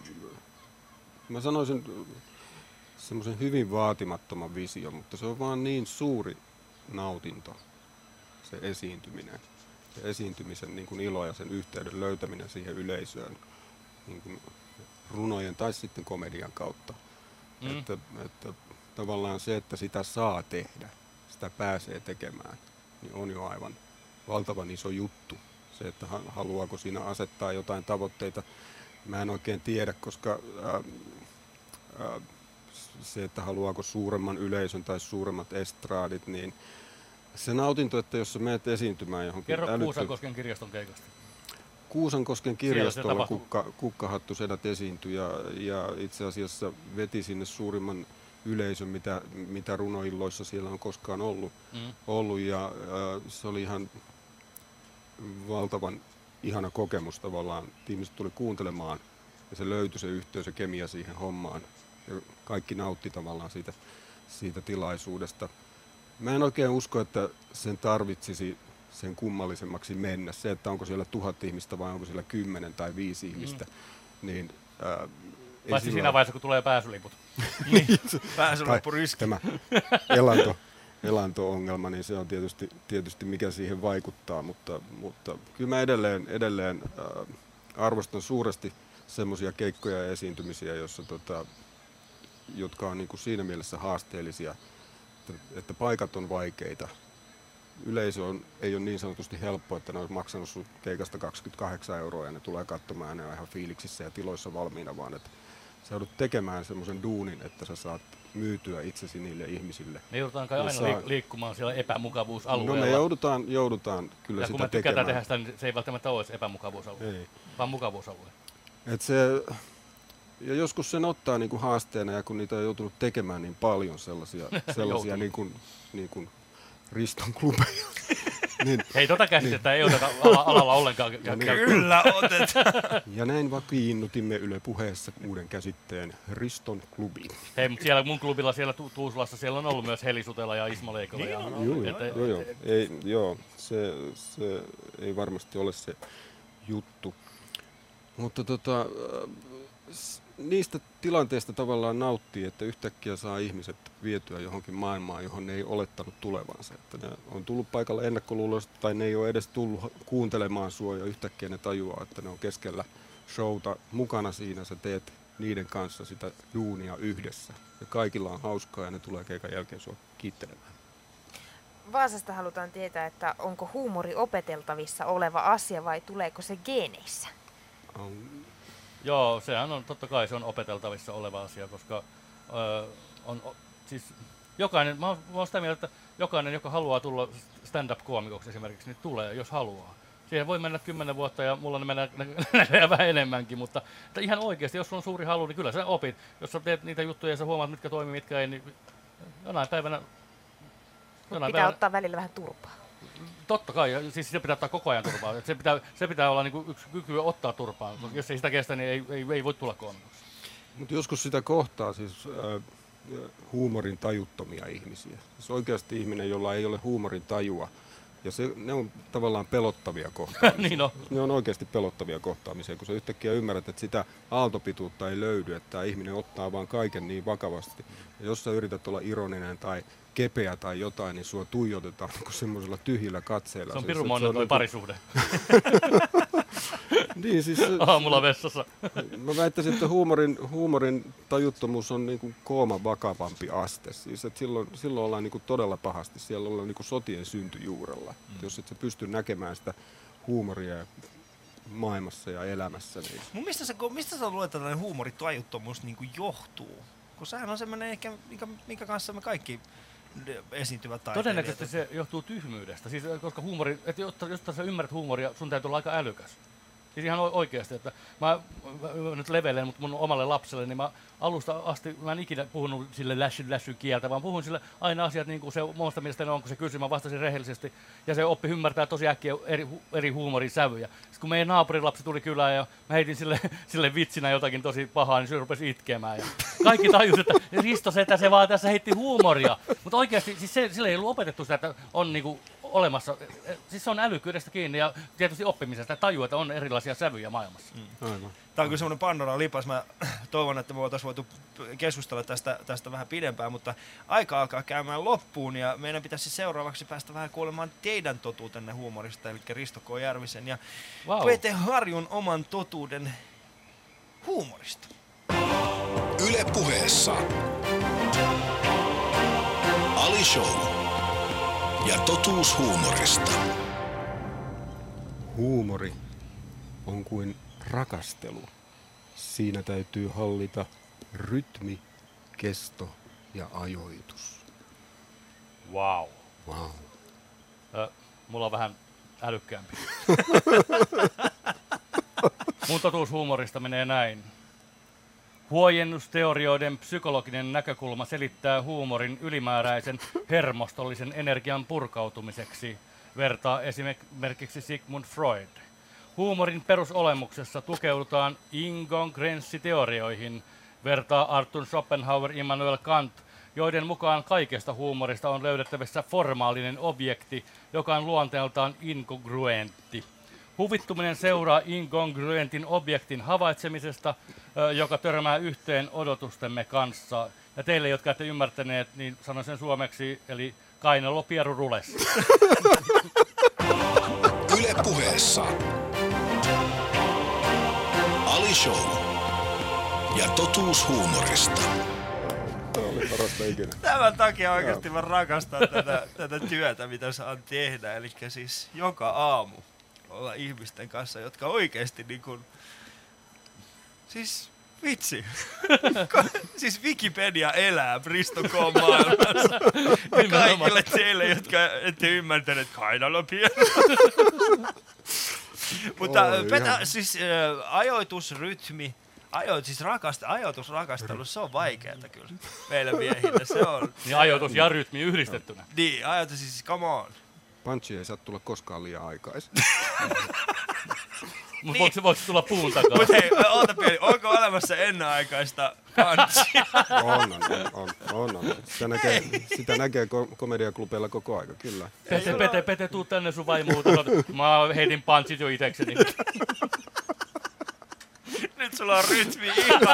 mä sanoisin äh, semmoisen hyvin vaatimattoman visio, mutta se on vaan niin suuri nautinto, se esiintyminen. Se esiintymisen niin kuin ilo ja sen yhteyden löytäminen siihen yleisöön niin kuin runojen tai sitten komedian kautta. Mm. Että, että tavallaan se, että sitä saa tehdä, sitä pääsee tekemään, niin on jo aivan valtavan iso juttu. Se, että ha- haluaako siinä asettaa jotain tavoitteita, mä en oikein tiedä, koska ää, ää, se, että haluaako suuremman yleisön tai suuremmat estraadit, niin se nautinto, että jos sä menet esiintymään johonkin Kerro älyttö- Kuusankosken kirjaston keikasta. Kuusankosken kirjastolla kukka, kukkahattu sedät esiintyi ja, ja itse asiassa veti sinne suurimman yleisön, mitä, mitä runoilloissa siellä on koskaan ollut. Mm. ollut ja äh, se oli ihan valtavan ihana kokemus tavallaan. Ihmiset tuli kuuntelemaan ja se löytyi se yhteys ja kemia siihen hommaan. Kaikki nautti tavallaan siitä, siitä tilaisuudesta. Mä en oikein usko, että sen tarvitsisi sen kummallisemmaksi mennä. Se, että onko siellä tuhat ihmistä vai onko siellä kymmenen tai viisi ihmistä, niin äh, Paitsi siinä vaiheessa, kun tulee pääsyliput. Pääsyloppu riski. Tämä elanto, elanto-ongelma, niin se on tietysti, tietysti mikä siihen vaikuttaa, mutta, mutta kyllä mä edelleen, edelleen äh, arvostan suuresti semmoisia keikkoja ja esiintymisiä, jossa, tota, jotka on niin kuin siinä mielessä haasteellisia, että, että paikat on vaikeita. Yleisö on, ei ole niin sanotusti helppo, että ne on maksanut sun keikasta 28 euroa ja ne tulee katsomaan ja ne on ihan fiiliksissä ja tiloissa valmiina, vaan että sä joudut tekemään semmoisen duunin, että sä saat myytyä itsesi niille ihmisille. Me joudutaan kai aina saa... liikkumaan siellä epämukavuusalueella. No me joudutaan, joudutaan kyllä ja sitä kun me tekemään. tehdä sitä, niin se ei välttämättä ole epämukavuusalue, ei. vaan mukavuusalue. Et se, ja joskus sen ottaa niin kuin haasteena, ja kun niitä on joutunut tekemään niin paljon sellaisia, sellaisia niin kuin, niin kuin Riston klubeja. niin, Hei, tota käsitettä niin. ei oteta alalla ollenkaan. Ja niin, Kyllä otetaan. ja näin vakiinnutimme Yle puheessa uuden käsitteen Riston klubi. Hei, mutta siellä mun klubilla siellä tu- Tuusulassa siellä on ollut myös Heli Sutela ja Ismo Leikola. Niin, ja, joo, että, joo, joo. Ei, joo se, se ei varmasti ole se juttu. Mutta tota, niistä tilanteista tavallaan nauttii, että yhtäkkiä saa ihmiset vietyä johonkin maailmaan, johon ne ei olettanut tulevansa. Että ne on tullut paikalle ennakkoluuloista tai ne ei ole edes tullut kuuntelemaan sua ja yhtäkkiä ne tajuaa, että ne on keskellä showta mukana siinä. Sä teet niiden kanssa sitä duunia yhdessä. Ja kaikilla on hauskaa ja ne tulee keikan jälkeen sua kiittelemään. Vaasasta halutaan tietää, että onko huumori opeteltavissa oleva asia vai tuleeko se geeneissä? Um, Joo, sehän on totta kai se on opeteltavissa oleva asia, koska öö, on, o, siis jokainen, mä oon, mä oon sitä mieltä, että jokainen, joka haluaa tulla stand-up-koomikoksi esimerkiksi, niin tulee, jos haluaa. Siihen voi mennä kymmenen vuotta ja mulla ne menee vähän enemmänkin, mutta että ihan oikeasti, jos on suuri halu, niin kyllä sä opit. Jos sä teet niitä juttuja ja sä huomaat, mitkä toimii, mitkä ei, niin jonain päivänä... Jonain pitää päivänä, ottaa välillä vähän turpaa. Totta kai, siis se pitää ottaa koko ajan turpaa. Se pitää, se pitää olla niinku yksi kyky ottaa turpaa. Jos ei sitä kestä, niin ei, ei, ei voi tulla koomikoksi. Mutta joskus sitä kohtaa siis äh, huumorin tajuttomia ihmisiä. Siis oikeasti ihminen, jolla ei ole huumorin tajua. Ja se, ne on tavallaan pelottavia kohtaamisia. niin on. Ne on oikeasti pelottavia kohtaamisia, kun sä yhtäkkiä ymmärrät, että sitä aaltopituutta ei löydy, että tämä ihminen ottaa vaan kaiken niin vakavasti. Ja jos sä yrität olla ironinen tai kepeä tai jotain, niin sua tuijotetaan niin semmoisella tyhjillä katseilla. Se on pirun monen toi niin parisuhde. niin, siis, Aamulla vessassa. mä väittäisin, että huumorin, huumorin tajuttomuus on niin kuin kooma vakavampi aste. Siis, että silloin, silloin ollaan niin kuin todella pahasti. Siellä ollaan niin kuin sotien syntyjuurella. Mm. Jos et sä pysty näkemään sitä huumoria maailmassa ja elämässä. Niin... Mun mistä sä, mistä sä luulet, että tällainen huumoritajuttomuus niin kuin johtuu? Kun sehän on semmoinen ehkä, minkä, minkä kanssa me kaikki esiintyvät taiteilijat. Todennäköisesti se johtuu tyhmyydestä, siis, koska huumori, että jotta, jotta sä ymmärrät huumoria, sun täytyy olla aika älykäs. Siis ihan oikeasti, että mä, mä nyt levelen, mutta mun omalle lapselle, niin mä alusta asti, mä en ikinä puhunut sille läsy, läsy kieltä, vaan puhun sille aina asiat niin kuin se omasta mielestäni on, kun se kysyy, mä vastasin rehellisesti. Ja se oppi ymmärtää tosi äkkiä eri, eri huumorin sävyjä. Sitten kun meidän naapurilapsi tuli kylään ja mä heitin sille, sille vitsinä jotakin tosi pahaa, niin se rupesi itkemään. Ja kaikki tajusivat, että Risto se, että se vaan tässä heitti huumoria. Mutta oikeasti, siis se, sille ei ollut opetettu sitä, että on niinku olemassa. Siis se on älykkyydestä kiinni ja tietysti oppimisesta. Tajuu, että on erilaisia sävyjä maailmassa. Mm. Aivan. Tämä on kyllä semmoinen Pandora lipas. Mä toivon, että me voitaisiin voitu keskustella tästä, tästä vähän pidempään, mutta aika alkaa käymään loppuun ja meidän pitäisi seuraavaksi päästä vähän kuulemaan teidän totuutenne huumorista, eli Risto K. Järvisen ja wow. Pete Harjun oman totuuden huumorista. Yle puheessa. Ali Show ja totuus huumorista. Huumori on kuin rakastelu. Siinä täytyy hallita rytmi, kesto ja ajoitus. Wow. Wow. Ö, mulla on vähän älykkäämpi. Mun totuus huumorista menee näin. Huojennusteorioiden psykologinen näkökulma selittää huumorin ylimääräisen hermostollisen energian purkautumiseksi, vertaa esimerkiksi Sigmund Freud. Huumorin perusolemuksessa tukeudutaan ingongrenssiteorioihin, vertaa Arthur Schopenhauer Immanuel Kant, joiden mukaan kaikesta huumorista on löydettävissä formaalinen objekti, joka on luonteeltaan inkongruentti. Huvittuminen seuraa inkongruentin objektin havaitsemisesta, joka törmää yhteen odotustemme kanssa. Ja teille, jotka ette ymmärtäneet, niin sanon sen suomeksi, eli kainalo pieru rules. Yle puheessa. Ali Show. Ja totuus huumorista. Tämä oli parasta ikinä. Tämän takia oikeasti mä rakastan tätä, tätä työtä, mitä saan tehdä. Eli siis joka aamu olla ihmisten kanssa, jotka oikeasti niin kuin, siis vitsi. Siis Wikipedia elää Bristo K. maailmassa. Ja kaikille teille, jotka ette ymmärtäneet kainalopieno. Mutta Oi, petä, ihan. siis äh, ajoitusrytmi, ajo, siis rakasta, ajoitusrakastelu, se on vaikeaa kyllä meillä miehillä. Se on. Niin ajoitus ja rytmi yhdistettynä. Niin, ajoitus siis, come on. Punchi ei saa tulla koskaan liian aikaisin. Mutta voiko, se- voiko se tulla puun takaa? Mutta hei, oota pieni, onko olemassa ennenaikaista punchia? On, on, on, on, on. Sitä näkee, sitä näkee ko- komediaklubeilla koko aika, kyllä. Pete, Pete, Pete, tuu tänne sun vaimuuta. Mä heitin punchit jo itekseni. Nyt sulla on rytmi ihan.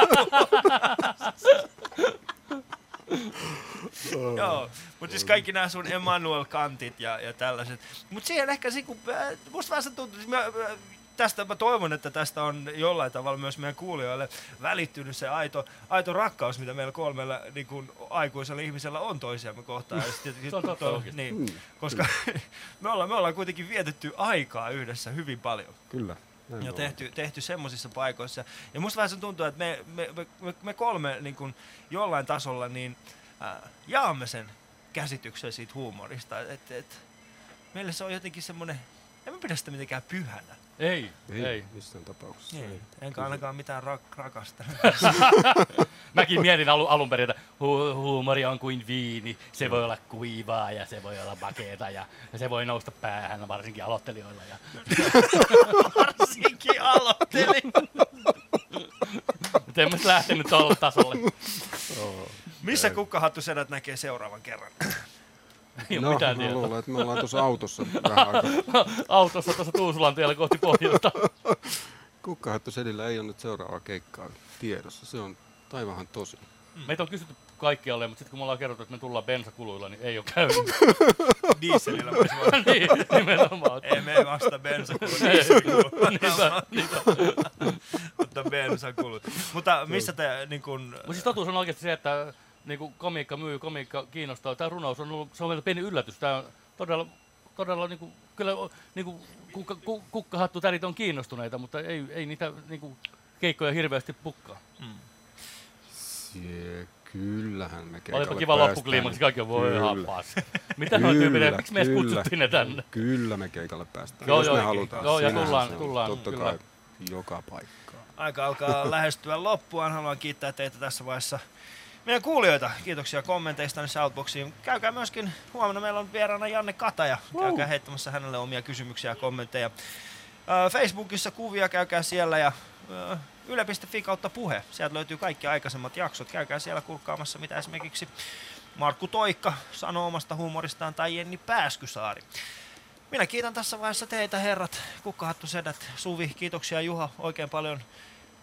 Joo, mutta siis kaikki nämä sun Emmanuel Kantit ja, ja tällaiset. Mutta siihen ehkä se, kun, äh, musta vähän se tuntuu, siis mä, äh, tästä mä toivon, että tästä on jollain tavalla myös meidän kuulijoille välittynyt se aito, aito rakkaus, mitä meillä kolmella niin kuin aikuisella ihmisellä on toisiamme kohtaan. Ja sit- Se on totta oikeesti. niin, koska me ollaan, me ollaan kuitenkin vietetty aikaa yhdessä hyvin paljon Kyllä. Näin ja on. tehty, tehty semmoisissa paikoissa. Ja musta vähän se tuntuu, että me, me, me, me, me kolme niin kun jollain tasolla niin, äh, jaamme sen käsityksen siitä huumorista. Että et, meille se on jotenkin semmoinen, en mä pidä sitä mitenkään pyhänä. Ei, Ei, ei. missään tapauksessa. Niin. Ei. Enkä ainakaan mitään rak- rakasta. Mäkin mietin alu, alun perin, että hu- huumori on kuin viini. Se voi olla kuivaa ja se voi olla makeeta ja, se voi nousta päähän varsinkin aloittelijoilla. Ja, Varsinkin aloitteli. mutta en mä lähtenyt tuolle tasolle. Missä kukkahattu sedät näkee seuraavan kerran? Ei No, mitään mä tietoa. luulen, että me ollaan tuossa autossa vähän aikaa. Autossa tuossa Tuusulan tiellä kohti pohjoista. Kukkahattu Sedillä ei ole nyt seuraavaa keikkaa tiedossa. Se on taivahan tosi. Meitä on kysytty kaikkialle, mutta sitten kun me ollaan kerrottu, että me tullaan bensakuluilla, niin ei ole käynyt. Dieselillä voisi voida. niin, nimenomaan. Ei mene vasta. Niinpä, niinpä. Mutta bensakulut. Mutta missä te niin kun... Mutta siis totuus on oikeasti se, että niin kuin komiikka myy, komiikka kiinnostaa. Tämä runous on ollut, se on meillä pieni yllätys. Tämä on todella, todella niin kuin, kyllä niin kuin, kukka, ku- kukkahattutärit on kiinnostuneita, mutta ei, ei niitä niin kuin, keikkoja hirveästi pukkaa. Sie, kyllähän me keikalle Olipa kiva loppukliimaksi, kaikki on voi Kyllä. happas. Mitä noin tyypillinen, Kyllä, miksi me kutsuttiin ne tänne? Kyllä me keikalle päästään, Joo, jos joo, me joo. halutaan. Joo, ja tullaan- se tullaan, Totta kyllä. kai joka paikkaan. Aika alkaa lähestyä loppuaan. Haluan kiittää teitä tässä vaiheessa. Meidän kuulijoita, kiitoksia kommenteista Shoutboxiin. Käykää myöskin, huomenna meillä on vieraana Janne Kataja. Käykää heittämässä hänelle omia kysymyksiä ja kommentteja. Facebookissa kuvia, käykää siellä ja yle.fi kautta puhe. Sieltä löytyy kaikki aikaisemmat jaksot. Käykää siellä kurkkaamassa, mitä esimerkiksi Markku Toikka sanoo omasta huumoristaan tai Jenni Pääskysaari. Minä kiitän tässä vaiheessa teitä herrat, Kukkahattu Sedät, Suvi, kiitoksia Juha oikein paljon.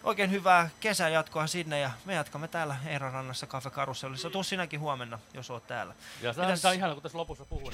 Oikein hyvää kesän jatkoa sinne ja me jatkamme täällä Eeran rannassa Cafe Karusellissa. Tuu sinäkin huomenna, jos oot täällä. Ja Mitäs- tämä on ihana, kun tässä lopussa puhuu.